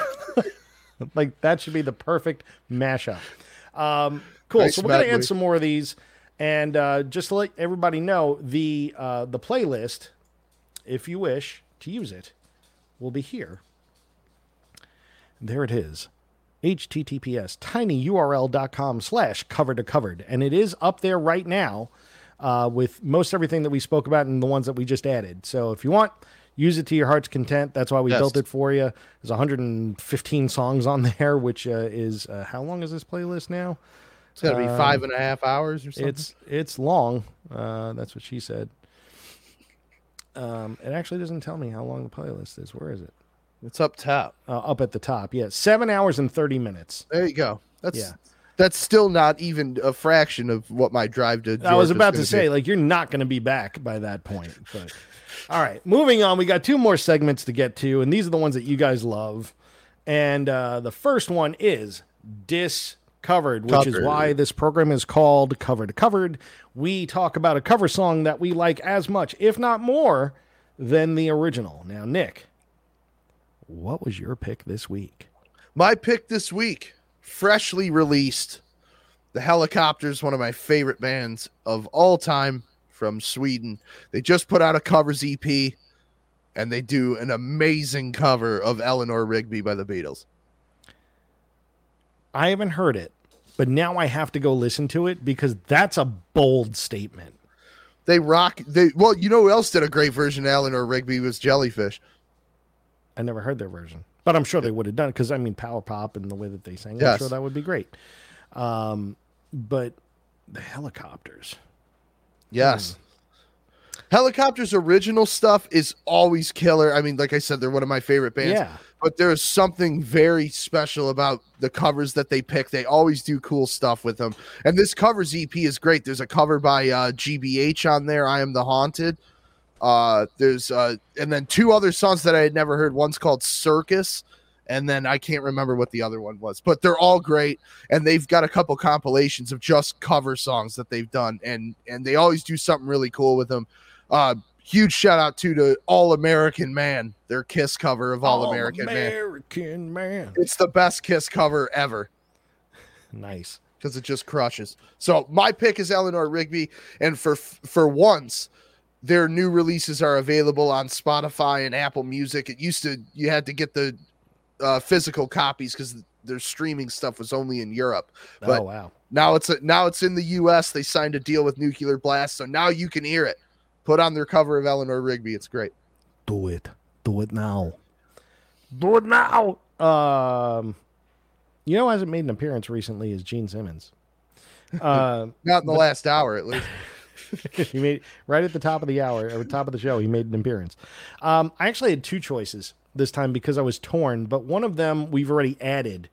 like that should be the perfect mashup. Um, cool. Nice so we're gonna medley. add some more of these, and uh, just to let everybody know, the uh, the playlist, if you wish to use it, will be here. There it is https tinyurl.com slash cover to covered and it is up there right now uh, with most everything that we spoke about and the ones that we just added so if you want use it to your heart's content that's why we Yes. built it for you there's 115 songs on there which uh, is uh, how long is this playlist now It's got to be five and a half hours or something. it's it's long uh, that's what she said um, it actually doesn't tell me how long the playlist is where is it It's up top. uh, up at the top yeah seven hours and 30 minutes There you go. That's Yeah. that's still not even a fraction of what my drive to. I was about to say, be. like, you're not going to be back by that point. But all right, moving on. We got two more segments to get to, and these are the ones that you guys love. And uh, the first one is Discovered, which is why this program is called Cover to Covered. We talk about a cover song that we like as much, if not more, than the original. Now, Nick, what was your pick this week? my pick this week, freshly released, the Hellacopters, one of my favorite bands of all time from Sweden. They just put out a covers EP, and they do an amazing cover of Eleanor Rigby by the Beatles. I haven't heard it, but now I have to go listen to it because that's a bold statement. They rock. They well, you know who else did a great version of Eleanor Rigby was Jellyfish. I never heard their version, but I'm sure they would have done it because I mean, power pop and the way that they sang, I'm sure that would be great. Um, but the Hellacopters, Yes. Hellacopters original stuff is always killer. I mean, like I said, they're one of my favorite bands. yeah, But there's something very special about the covers that they pick. They always do cool stuff with them. And this covers EP is great. There's a cover by uh, GBH on there, I Am the Haunted. Uh, there's uh, and then two other songs that I had never heard. One's called Circus, and then I can't remember what the other one was, but they're all great. And they've got a couple compilations of just cover songs that they've done, and and they always do something really cool with them. Uh, huge shout out to the All American Man, their Kiss cover of All, American Man. American man. It's the best Kiss cover ever Nice. because it just crushes. So my pick is Eleanor Rigby, and for for once, their new releases are available on Spotify and Apple Music. It used to you had to get the uh, physical copies because their streaming stuff was only in Europe. But oh wow. now it's a, now it's in the U.S. They signed a deal with Nuclear Blast, so now you can hear it. Put on their cover of Eleanor Rigby. It's great. Do it. Do it now. Do it now. Um, you know, who hasn't made an appearance recently is Gene Simmons. Uh, Not in the last hour, at least. he made right at the top of the hour, or top of the show. He made an appearance. Um, I actually had two choices this time because I was torn, but one of them we've already added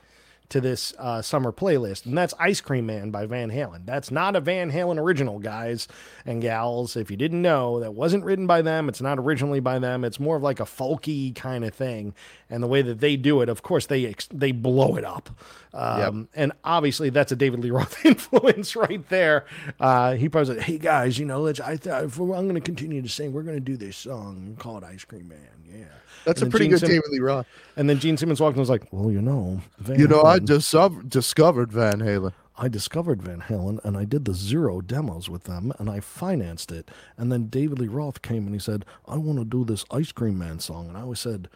to this uh, summer playlist, and that's Ice Cream Man by Van Halen. That's not a Van Halen original, guys and gals. If you didn't know, that wasn't written by them. It's not originally by them. It's more of like a folky kind of thing. And the way that they do it, of course, they ex- they blow it up. Um, And obviously, that's a David Lee Roth influence right there. Uh, he probably said, "Hey guys, you know, let's. I th- I'm going to continue to sing. We're going to do this song called Ice Cream Man. Yeah." That's a And then pretty Gene good Sim- David Lee Roth. And then Gene Simmons walked and was like, "Well, you know, Van You know, I Halen- discovered discovered Van Halen. I discovered Van Halen and I did the zero demos with them and I financed it. And then David Lee Roth came and he said, I want to do this Ice Cream Man song. And I always said,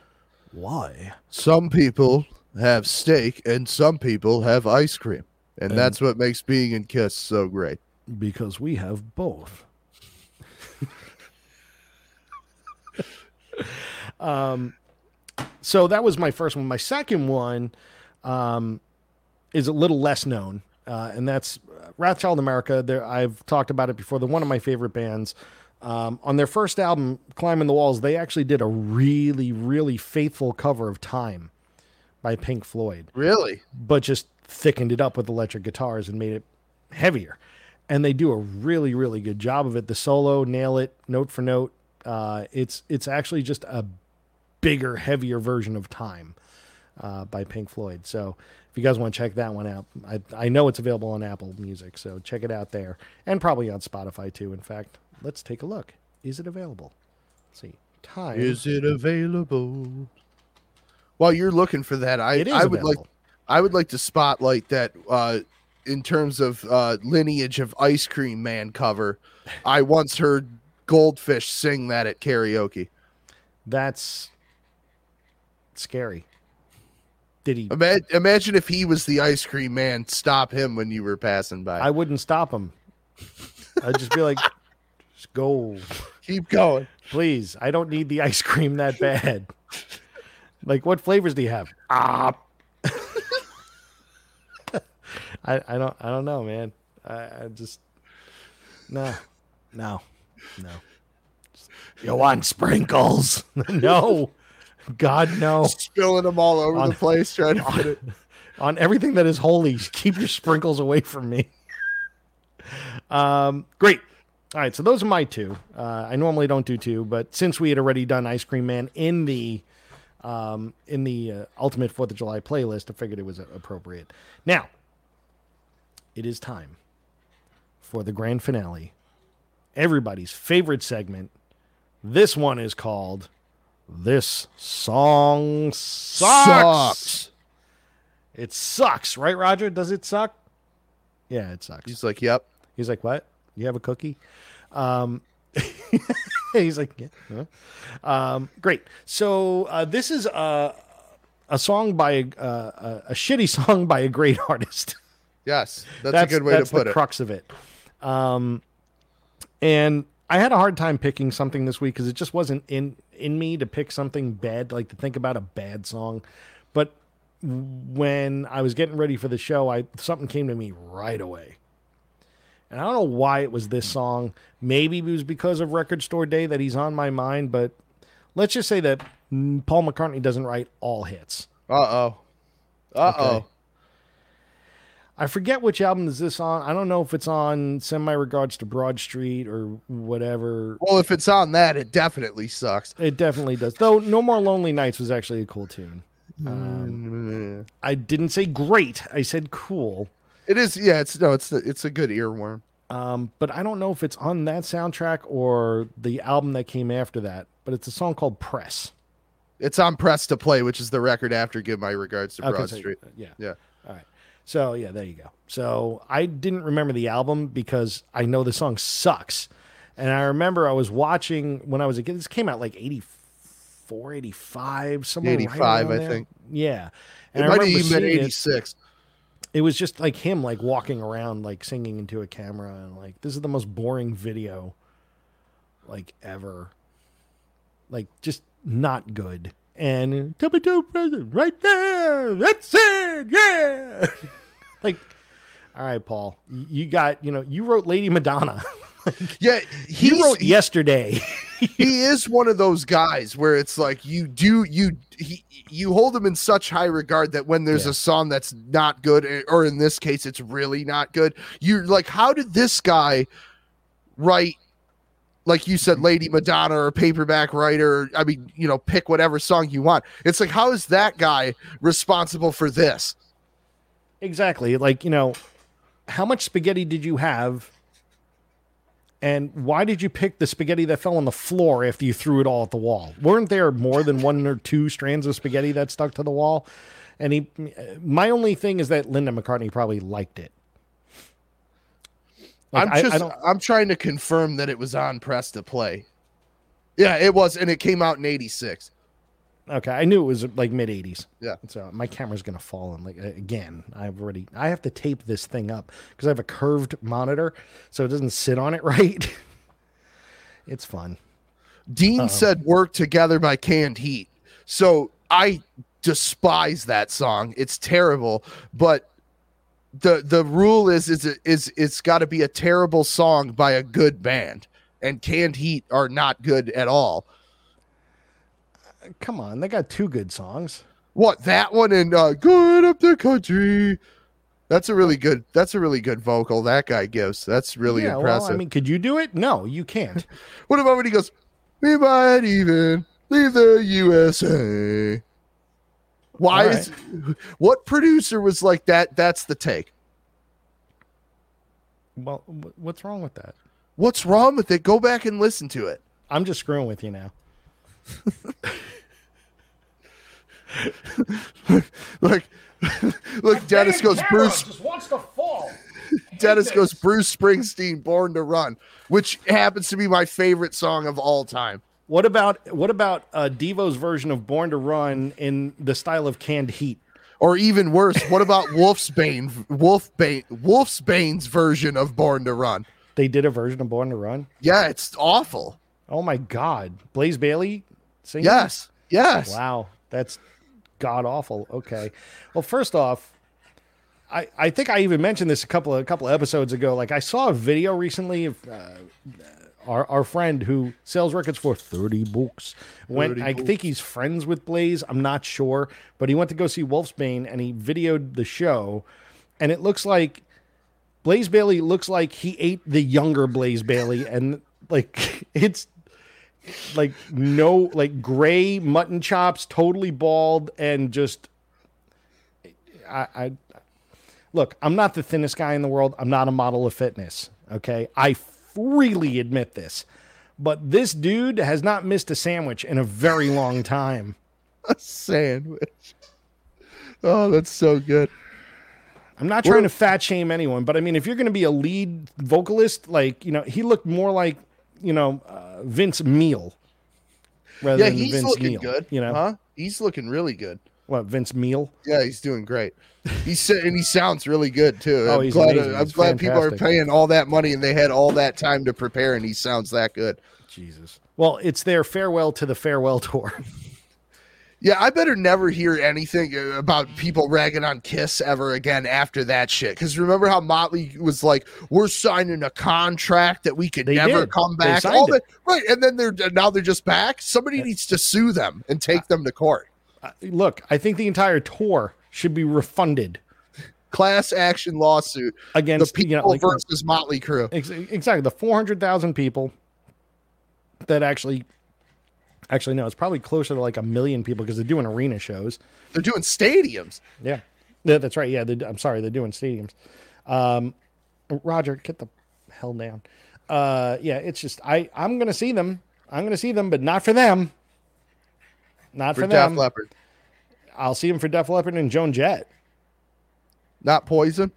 Why? Some people have steak and some people have ice cream. And, And- that's what makes being in Kiss so great. Because we have both. so that was my first one. My second one um, is a little less known, uh, and that's Wrathchild America. There, I've talked about it before. They're one of my favorite bands. Um, on their first album, Climbing the Walls, they actually did a really, really faithful cover of Time by Pink Floyd Really? but just thickened it up with electric guitars and made it heavier. And they do a really, really good job of it. The solo, nail it, note for note. Uh, it's it's actually just a bigger, heavier version of Time uh, by Pink Floyd. So if you guys want to check that one out, I, I know it's available on Apple Music, so check it out there, and probably on Spotify too. In fact, let's take a look. Is it available? Let's see, Time. Is it available? While you're looking for that, I, I would like. I would like to spotlight that uh, in terms of uh, lineage of Ice Cream Man cover. I once heard Goldfish sing that at karaoke. That's scary. Did he? Ima- imagine if he was the Ice Cream Man. Stop him when you were passing by. I wouldn't stop him. I'd just be like, just go, Keep going. please. I don't need the ice cream that bad. like, what flavors do you have? Ah. I, I don't I don't know, man. I, I just no, no, no. You want sprinkles? no, God no. Spilling them all over On- the place, trying to put it. on everything that is holy. Keep your sprinkles away from me. Um, great. All right, so those are my two. Uh, I normally don't do two, but since we had already done Ice Cream Man in the um, in the uh, Ultimate Fourth of July playlist, I figured it was appropriate. Now, it is time for the grand finale. Everybody's favorite segment. This one is called "This Song Sucks." Sucks. It sucks, right, Roger? Does it suck? Yeah, it sucks. He's like, "Yep." He's like, "What? You have a cookie?" Um, he's like, "Yeah." huh?" Um, great. So uh, this is a a song by a, a, a shitty song by a great artist. Yes, that's, a good way to that's put the it. crux of it. Um, and I had a hard time picking something this week because it just wasn't in in me to pick something bad, like to think about a bad song. But when I was getting ready for the show, I something came to me right away. And I don't know why it was this song. Maybe it was because of Record Store Day that he's on my mind, but let's just say that Paul McCartney doesn't write all hits. Uh oh. Uh oh. Okay. I forget which album is this on. I don't know if it's on Send My Regards to Broad Street or whatever. Well, if it's on that, it definitely sucks. It definitely does. Though No More Lonely Nights was actually a cool tune. Mm. I didn't say great. I said cool. It is. Yeah. It's no. It's it's a good earworm. Um, but I don't know if it's on that soundtrack or the album that came after that. But it's a song called Press. It's on Press to Play, which is the record after Give My Regards to Broad so- Street. yeah. Yeah. All right. So yeah, there you go. So I didn't remember the album because I know the song sucks. And I remember I was watching when I was a kid. This came out like 84, 85, somewhere 85, around I there. think. Yeah. It And I might have remember even been seeing it. It was just like him like walking around like singing into a camera and like this is the most boring video like ever. Like just not good. And double two present right there. That's it. Yeah. like all right, Paul. You got, you know, you wrote Lady Madonna. Yeah. He He wrote yesterday. he is one of those guys where it's like you do you he you hold him in such high regard that when there's Yeah. a song that's not good eh, or in this case it's really not good you're like how did this guy write like you said lady madonna or paperback writer i mean you know pick whatever song you want it's like how is that guy responsible for this Exactly. Like, you know, how much spaghetti did you have? And why did you pick the spaghetti that fell on the floor after you threw it all at the wall? Weren't there more than one or two strands of spaghetti that stuck to the wall? And he, my only thing is that Linda McCartney probably liked it. Like, i'm I- I just don't- i'm trying to confirm that it was on press to play yeah it was and it came out in 86 Okay, I knew it was like mid '80s. Yeah. So my camera's gonna fall in like again. I've already. I have to tape this thing up because I have a curved monitor, so it doesn't sit on it right. it's fun. Dean said work together by canned heat. So I despise that song. It's terrible, but the the rule is is it is it's got to be a terrible song by a good band. And canned heat are not good at all. Come on, they got two good songs. What that one and uh good up the country. That's a really good that's a really good vocal that guy gives. That's really yeah, impressive. well, I mean, could you do it? No, you can't. what about when he goes, We might even leave the USA? Why All is what producer was like that? That's the take. well, what's wrong with that? What's wrong with it? Go back and listen to it. I'm just screwing with you now. Like, look, Dennis goes, Bruce. just wants to fall. Dennis goes, Bruce Springsteen, Born to Run, which happens to be my favorite song of all time. What about what about uh, Devo's version of Born to Run in the style of Canned Heat? Or even worse, what about Wolfsbane, Wolf Bane, Wolf's Bane's version of Born to Run? They did a version of Born to Run. Yeah, it's awful. Oh my God, Blaze Bayley singing? Yes, yes. Wow, that's god awful. Okay. Well, first off, I I think I even mentioned this a couple of a couple of episodes ago. Like I saw a video recently of uh, our our friend who sells records for thirty bucks. Went. 30 I think he's friends with Blaze. I'm not sure, but he went to go see Wolfsbane and he videoed the show, and it looks like. Blaze Bayley looks like he ate the younger Blaze Bayley, and like it's like no like gray mutton chops, totally bald, and just I, I look. I'm not the thinnest guy in the world. I'm not a model of fitness. Okay, I freely admit this, but this dude has not missed a sandwich in a very long time. A sandwich. Oh, that's so good. I'm not trying to fat shame anyone, but I mean, if you're going to be a lead vocalist, like you know, he looked more like you know uh, Vince Meal rather Yeah, than he's Vince looking Neil. good. You know huh? He's looking really good. What Vince Meal? Yeah, he's doing great. He's sa- and he sounds really good too. Oh, I'm he's glad. amazing. I'm He's glad people are paying all that money and they had all that time to prepare, and he sounds that good. Jesus. Well, it's their farewell to the farewell tour. Yeah, I better never hear anything uh, about people ragging on Kiss ever again after that shit. Because remember how Motley was like, "We're signing a contract that we could They never did. come back." signed All that, right, and then they're now they're just back. Somebody needs to sue them and take them to court. Look, I think the entire tour should be refunded Class action lawsuit. against The people you know, like, versus Motley Crue. ex- exactly the 400,000 people that actually actually no, it's probably closer to like a million people because they're doing arena shows. They're doing stadiums. Yeah. That's right. Yeah, I'm sorry, they're doing stadiums. Um, Roger, get the hell down. Uh, yeah, it's just I I'm gonna see them. I'm gonna see them, but not for them. Not for, For Def. Leppard, I'll see them for Def Leppard and Joan Jett. not Poison.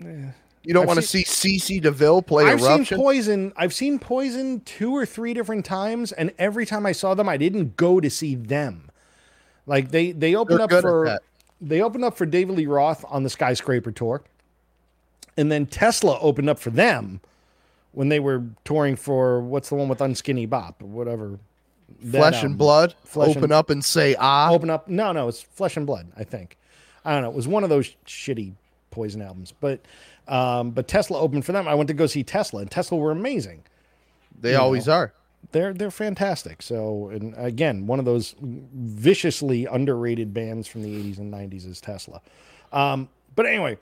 Yeah. You don't want to see CC DeVille play I've Eruption. seen Poison. I've seen Poison two or three different times, and every time I saw them, I didn't go to see them. Like they they opened They're up for they opened up for David Lee Roth on the Skyscraper tour, and then Tesla opened up for them when they were touring for what's the one with Unskinny Bop or whatever. That Flesh and Blood. Flesh Open and- up and say ah. Open up. No, no, it's Flesh and Blood. I think. I don't know. It was one of those shitty Poison albums, but um, but Tesla opened for them. I went to go see Tesla, and Tesla were amazing. They you always know. are. they're they're fantastic. So, and again, one of those viciously underrated bands from the '80s and '90s is Tesla. Um, but anyway,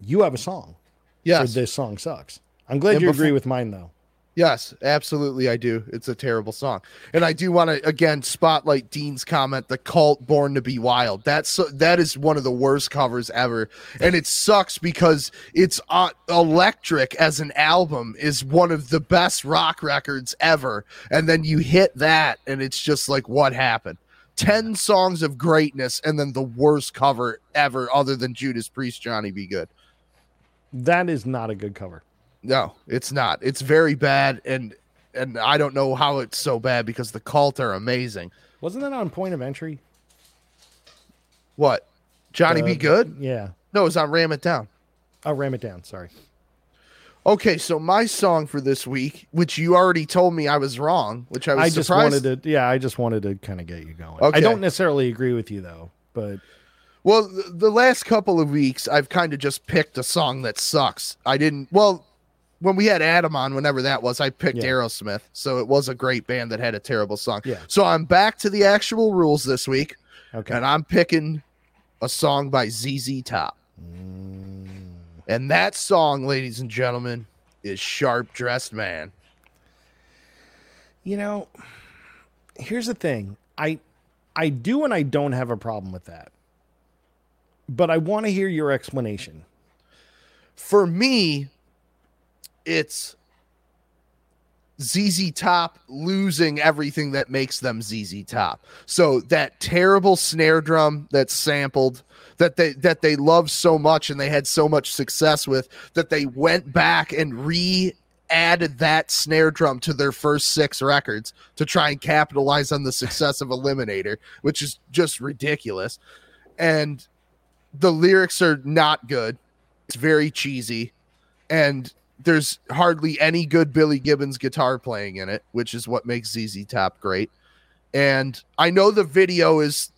you have a song. Yes. This song sucks. I'm glad And you before- agree with mine though. Yes, absolutely, I do. It's a terrible song, and I do want to again spotlight Dean's comment, "The Cult Born to Be Wild." That's that is one of the worst covers ever, and it sucks because it's uh, electric as an album is one of the best rock records ever, and then you hit that, and it's just like, what happened? Ten songs of greatness, and then the worst cover ever, other than Judas Priest, Johnny B. Goode. That is not a good cover. No, it's not. It's very bad, and and I don't know how it's so bad because the cult are amazing. Wasn't that on Point of Entry? What? Johnny Uh, Be Good? Yeah. No, it's on Ram It Down. I'll ram it down. Sorry. Okay, so my song for this week, which you already told me I was wrong, which I was I just surprised. wanted to, yeah, I just wanted to kind of get you going. Okay. I don't necessarily agree with you though, but Well, the last couple of weeks, I've kind of just picked a song that sucks. I didn't. Well, when we had Adam on, whenever that was, I picked Yeah. Aerosmith. So it was a great band that had a terrible song. Yeah. So I'm back to the actual rules this week, okay. and I'm picking a song by ZZ Top. Mm. And that song, ladies and gentlemen, is Sharp Dressed Man. You know, here's the thing. I I do and I don't have a problem with that. But I want to hear your explanation. For me, it's ZZ Top losing everything that makes them ZZ Top. So that terrible snare drum that's sampled that they that they love so much and they had so much success with that they went back and re added that snare drum to their first six records to try and capitalize on the success of Eliminator, which is just ridiculous. And the lyrics are not good. It's very cheesy and there's hardly any good Billy Gibbons guitar playing in it, which is what makes ZZ Top great. And I know the video is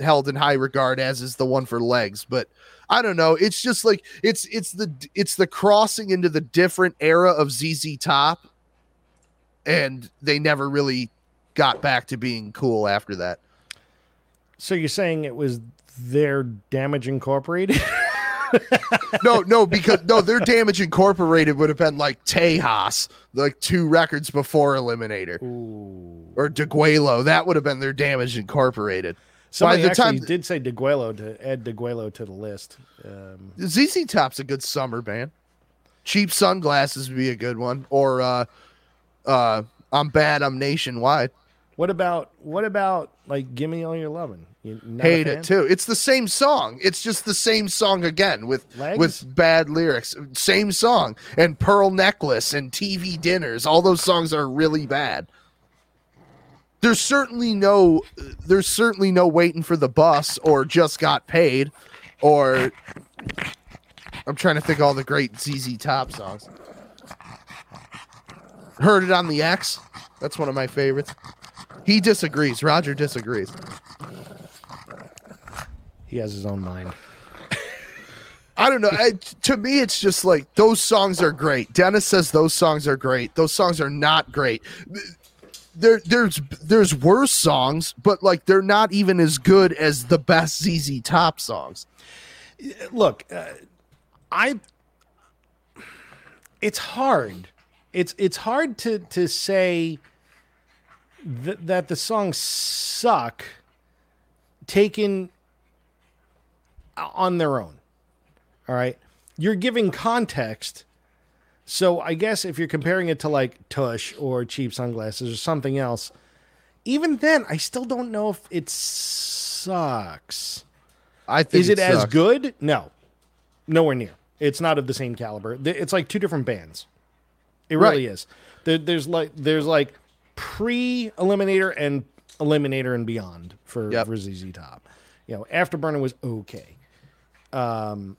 held in high regard as is the one for legs, but I don't know. It's just like it's it's the it's the crossing into the different era of ZZ Top, and they never really got back to being cool after that. So you're saying it was their Damage Incorporated? no, no, because no, their Damage Incorporated would have been like Tejas, like two records before Eliminator. Ooh. or Degüello. That would have been their Damage Incorporated. Somebody By the actually time- did say Degüello to add Degüello to the list. Um, ZZ Top's a good summer band. Cheap sunglasses would be a good one. Or uh uh I'm bad, I'm nationwide. What about what about like "Gimme All Your Lovin'"? You Hate it too. It's the same song. It's just the same song again with Legs? with bad lyrics. Same song. And Pearl Necklace and TV Dinners. All those songs are really bad. There's certainly no there's certainly no waiting for the bus or just got paid or I'm trying to think of all the great ZZ Top songs. Heard it on the X. That's one of my favorites. He disagrees. Roger disagrees. He has his own mind. I don't know. I, to me, it's just like those songs are great. Dennis says those songs are great. Those songs are not great. There, there's there's worse songs, but like they're not even as good as the best ZZ Top songs. Look, uh, I. It's hard. It's it's hard to to say th- that the songs suck taken on their own. All right. You're giving context. So I guess if you're comparing it to like Tush or Cheap Sunglasses or something else, even then, I still don't know if it sucks. I think Is it, as sucks. good? No, nowhere near. It's not of the same caliber. It's like two different bands. It really is. There, there's like there's like pre Eliminator and Eliminator and beyond for, Yep. for ZZ Top. You know, Afterburner was okay. Um,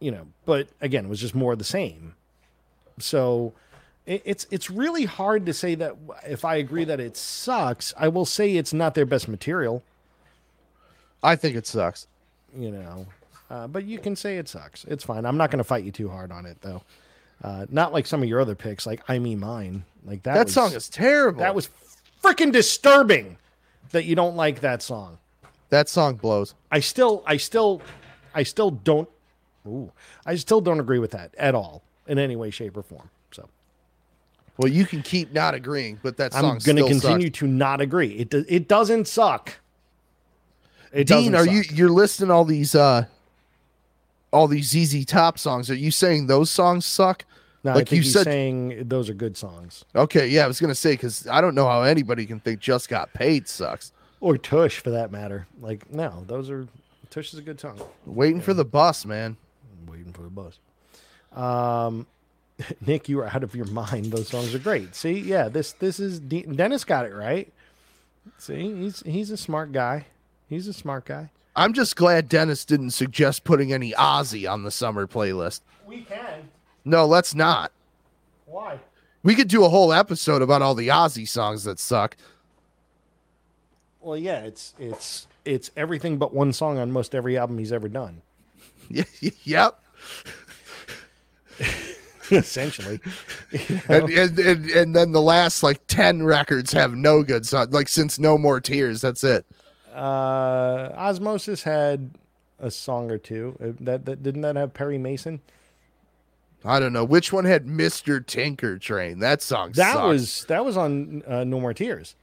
you know, but again, it was just more of the same. So it, it's it's really hard to say that if I agree that it sucks. I will say it's not their best material. I think it sucks. you know. Uh, but you can say it sucks. It's fine. I'm not going to fight you too hard on it, though. Uh, not like some of your other picks, like I mean Mine. Like that. That was- song is terrible. that was freaking disturbing that you don't like that song. that song blows. I still, I still, I still don't. Ooh, I still don't agree with that at all in any way, shape, or form. So Well, you can keep not agreeing, but that song I'm going to continue sucks. to not agree. It do- it doesn't suck. It Dean, doesn't are suck. you you're listing all these uh all these ZZ Top songs? Are you saying those songs suck? No, like you said- saying those are good songs. Okay, yeah, I was gonna say because I don't know how anybody can think "Just Got Paid" sucks. Or Tush, for that matter. Like, no, those are Tush is a good song. Waiting for the bus, man. Waiting for the bus. Um, Nick, you are out of your mind. Those songs are great. See, yeah, this this is De- Dennis got it right. See, he's he's a smart guy. He's a smart guy. I'm just glad Dennis didn't suggest putting any Ozzy on the summer playlist. We can. No, let's not. Why? We could do a whole episode about all the Ozzy songs that suck. Well, yeah, it's it's it's everything but one song on most every album he's ever done. yep. Essentially, And, and, and, and then the last like 10 records have no good songs. Like since No More Tears, that's it. uh, Ozzmosis had a song or two. Uh, That, that didn't that have Perry Mason? I don't know. Which one had Mr. Tinkertrain? That song That sucks. was that was on uh, No More Tears.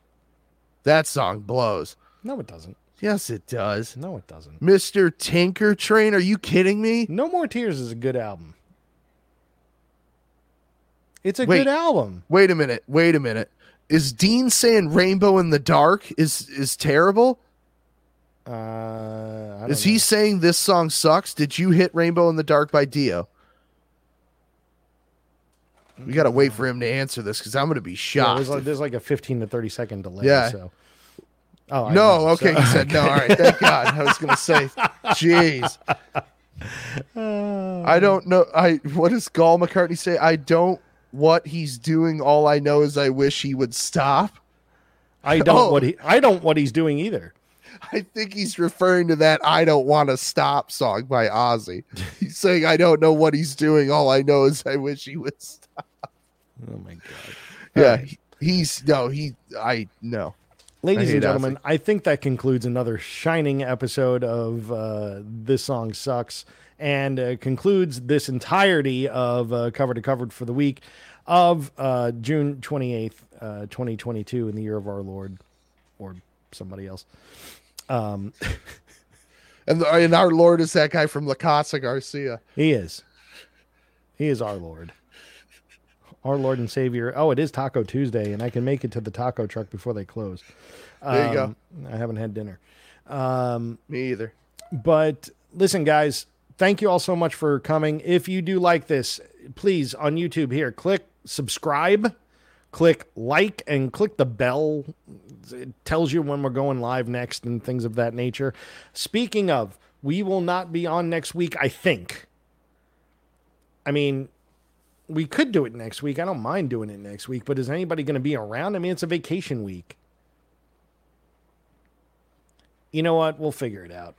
That song blows. No, it doesn't. Yes, it does. No, it doesn't. Mr. Tinkertrain? Are you kidding me? No More Tears is a good album. It's a Wait. good album. Wait a minute. Wait a minute. Is Dean saying Rainbow in the Dark is is terrible? Uh, I don't Is he saying this song sucks? Did you hit Rainbow in the Dark by Dio? We got to wait for him to answer this because I'm going to be Yeah, shocked. there's, like, there's like a 15 to 30 second delay. Yeah. So. Oh I no, know. okay. So- He said no. All right. Thank God. I was going to say, jeez. I don't know. I what does Gall McCartney say? I don't what he's doing. All I know is I wish he would stop. I don't Oh. what he I don't what he's doing either. I think he's referring to that "I Don't Want to Stop" song by Ozzy. He's saying, "I don't know what he's doing. All I know is I wish he would stop." Oh my god. Yeah, right. he's no, he. I no. Ladies hate and gentlemen, I think that concludes another shining episode of uh, This Song Sucks and uh, concludes this entirety of uh, Cover to Covered for the week of uh, June 28th, uh, 2022, in the year of our Lord or somebody else. Um, And, and our Lord is that guy from La Casa Garcia. he is. He is our Lord. Our Lord and Savior. Oh, it is Taco Tuesday, and I can make it to the taco truck before they close. There you go. Um, I haven't had dinner. Um, Me either. But listen, guys, thank you all so much for coming. If you do like this, please on YouTube here, click subscribe, click like, and click the bell. It tells you when we're going live next and things of that nature. Speaking of, we will not be on next week, I think. I mean, we could do it next week. I don't mind doing it next week, but is anybody going to be around? I mean, it's a vacation week. You know what? We'll figure it out.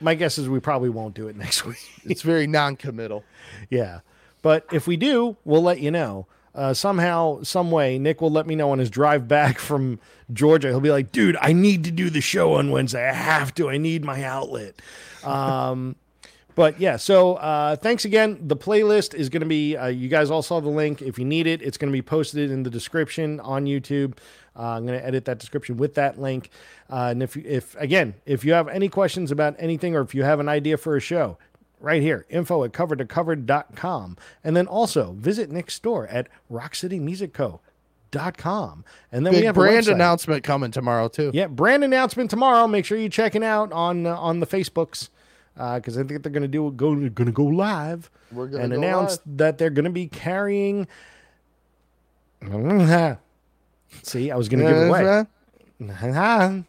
My guess is we probably won't do it next week. It's very non-committal. yeah. But if we do, we'll let you know. Uh, somehow, some way, Nick will let me know on his drive back from Georgia. He'll be like, dude, I need to do the show on Wednesday. I have to. I need my outlet. Um, but yeah, so uh, thanks again. The playlist is going to be, uh, you guys all saw the link. If you need it, it's going to be posted in the description on YouTube. Uh, I'm going to edit that description with that link. Uh, and if, if, again, if you have any questions about anything or if you have an idea for a show, right here, info at covertocovered.com. And then also visit Nick's store at rockcitymusicco.com. And then we have a brand announcement coming tomorrow too. Yeah, brand announcement tomorrow. Make sure you check it out on uh, on the Facebooks because I think they're going to do go going to go live We're gonna and go announce live. that they're going to be carrying. See, I was going to give it away.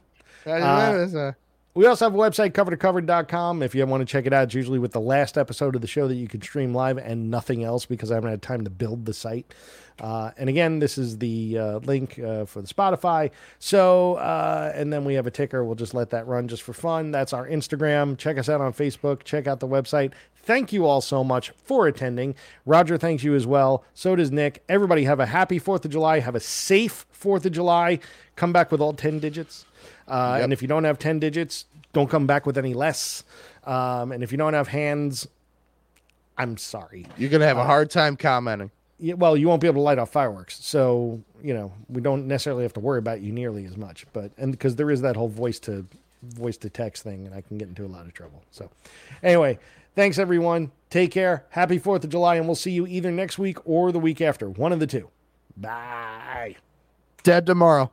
Uh, We also have a website, cover2cover.com. If you want to check it out, it's usually with the last episode of the show that you can stream live and nothing else because I haven't had time to build the site. Uh, and again, this is the uh, link uh, for the Spotify. So, uh, and then we have a ticker. We'll just let that run just for fun. That's our Instagram. Check us out on Facebook. Check out the website. Thank you all so much for attending. Roger thanks you as well. So does Nick. Everybody have a happy 4th of July. Have a safe 4th of July. Come back with all 10 digits. Uh, Yep. And if you don't have 10 digits, don't come back with any less. Um, and if you don't have hands, I'm sorry. You're gonna have a hard time commenting. Yeah, well, you won't be able to light off fireworks, so you know we don't necessarily have to worry about you nearly as much. But and because there is that whole voice to voice to text thing, and I can get into a lot of trouble. So, anyway, thanks everyone. Take care. Happy Fourth of July, and we'll see you either next week or the week after. One of the two. Bye. Dead tomorrow.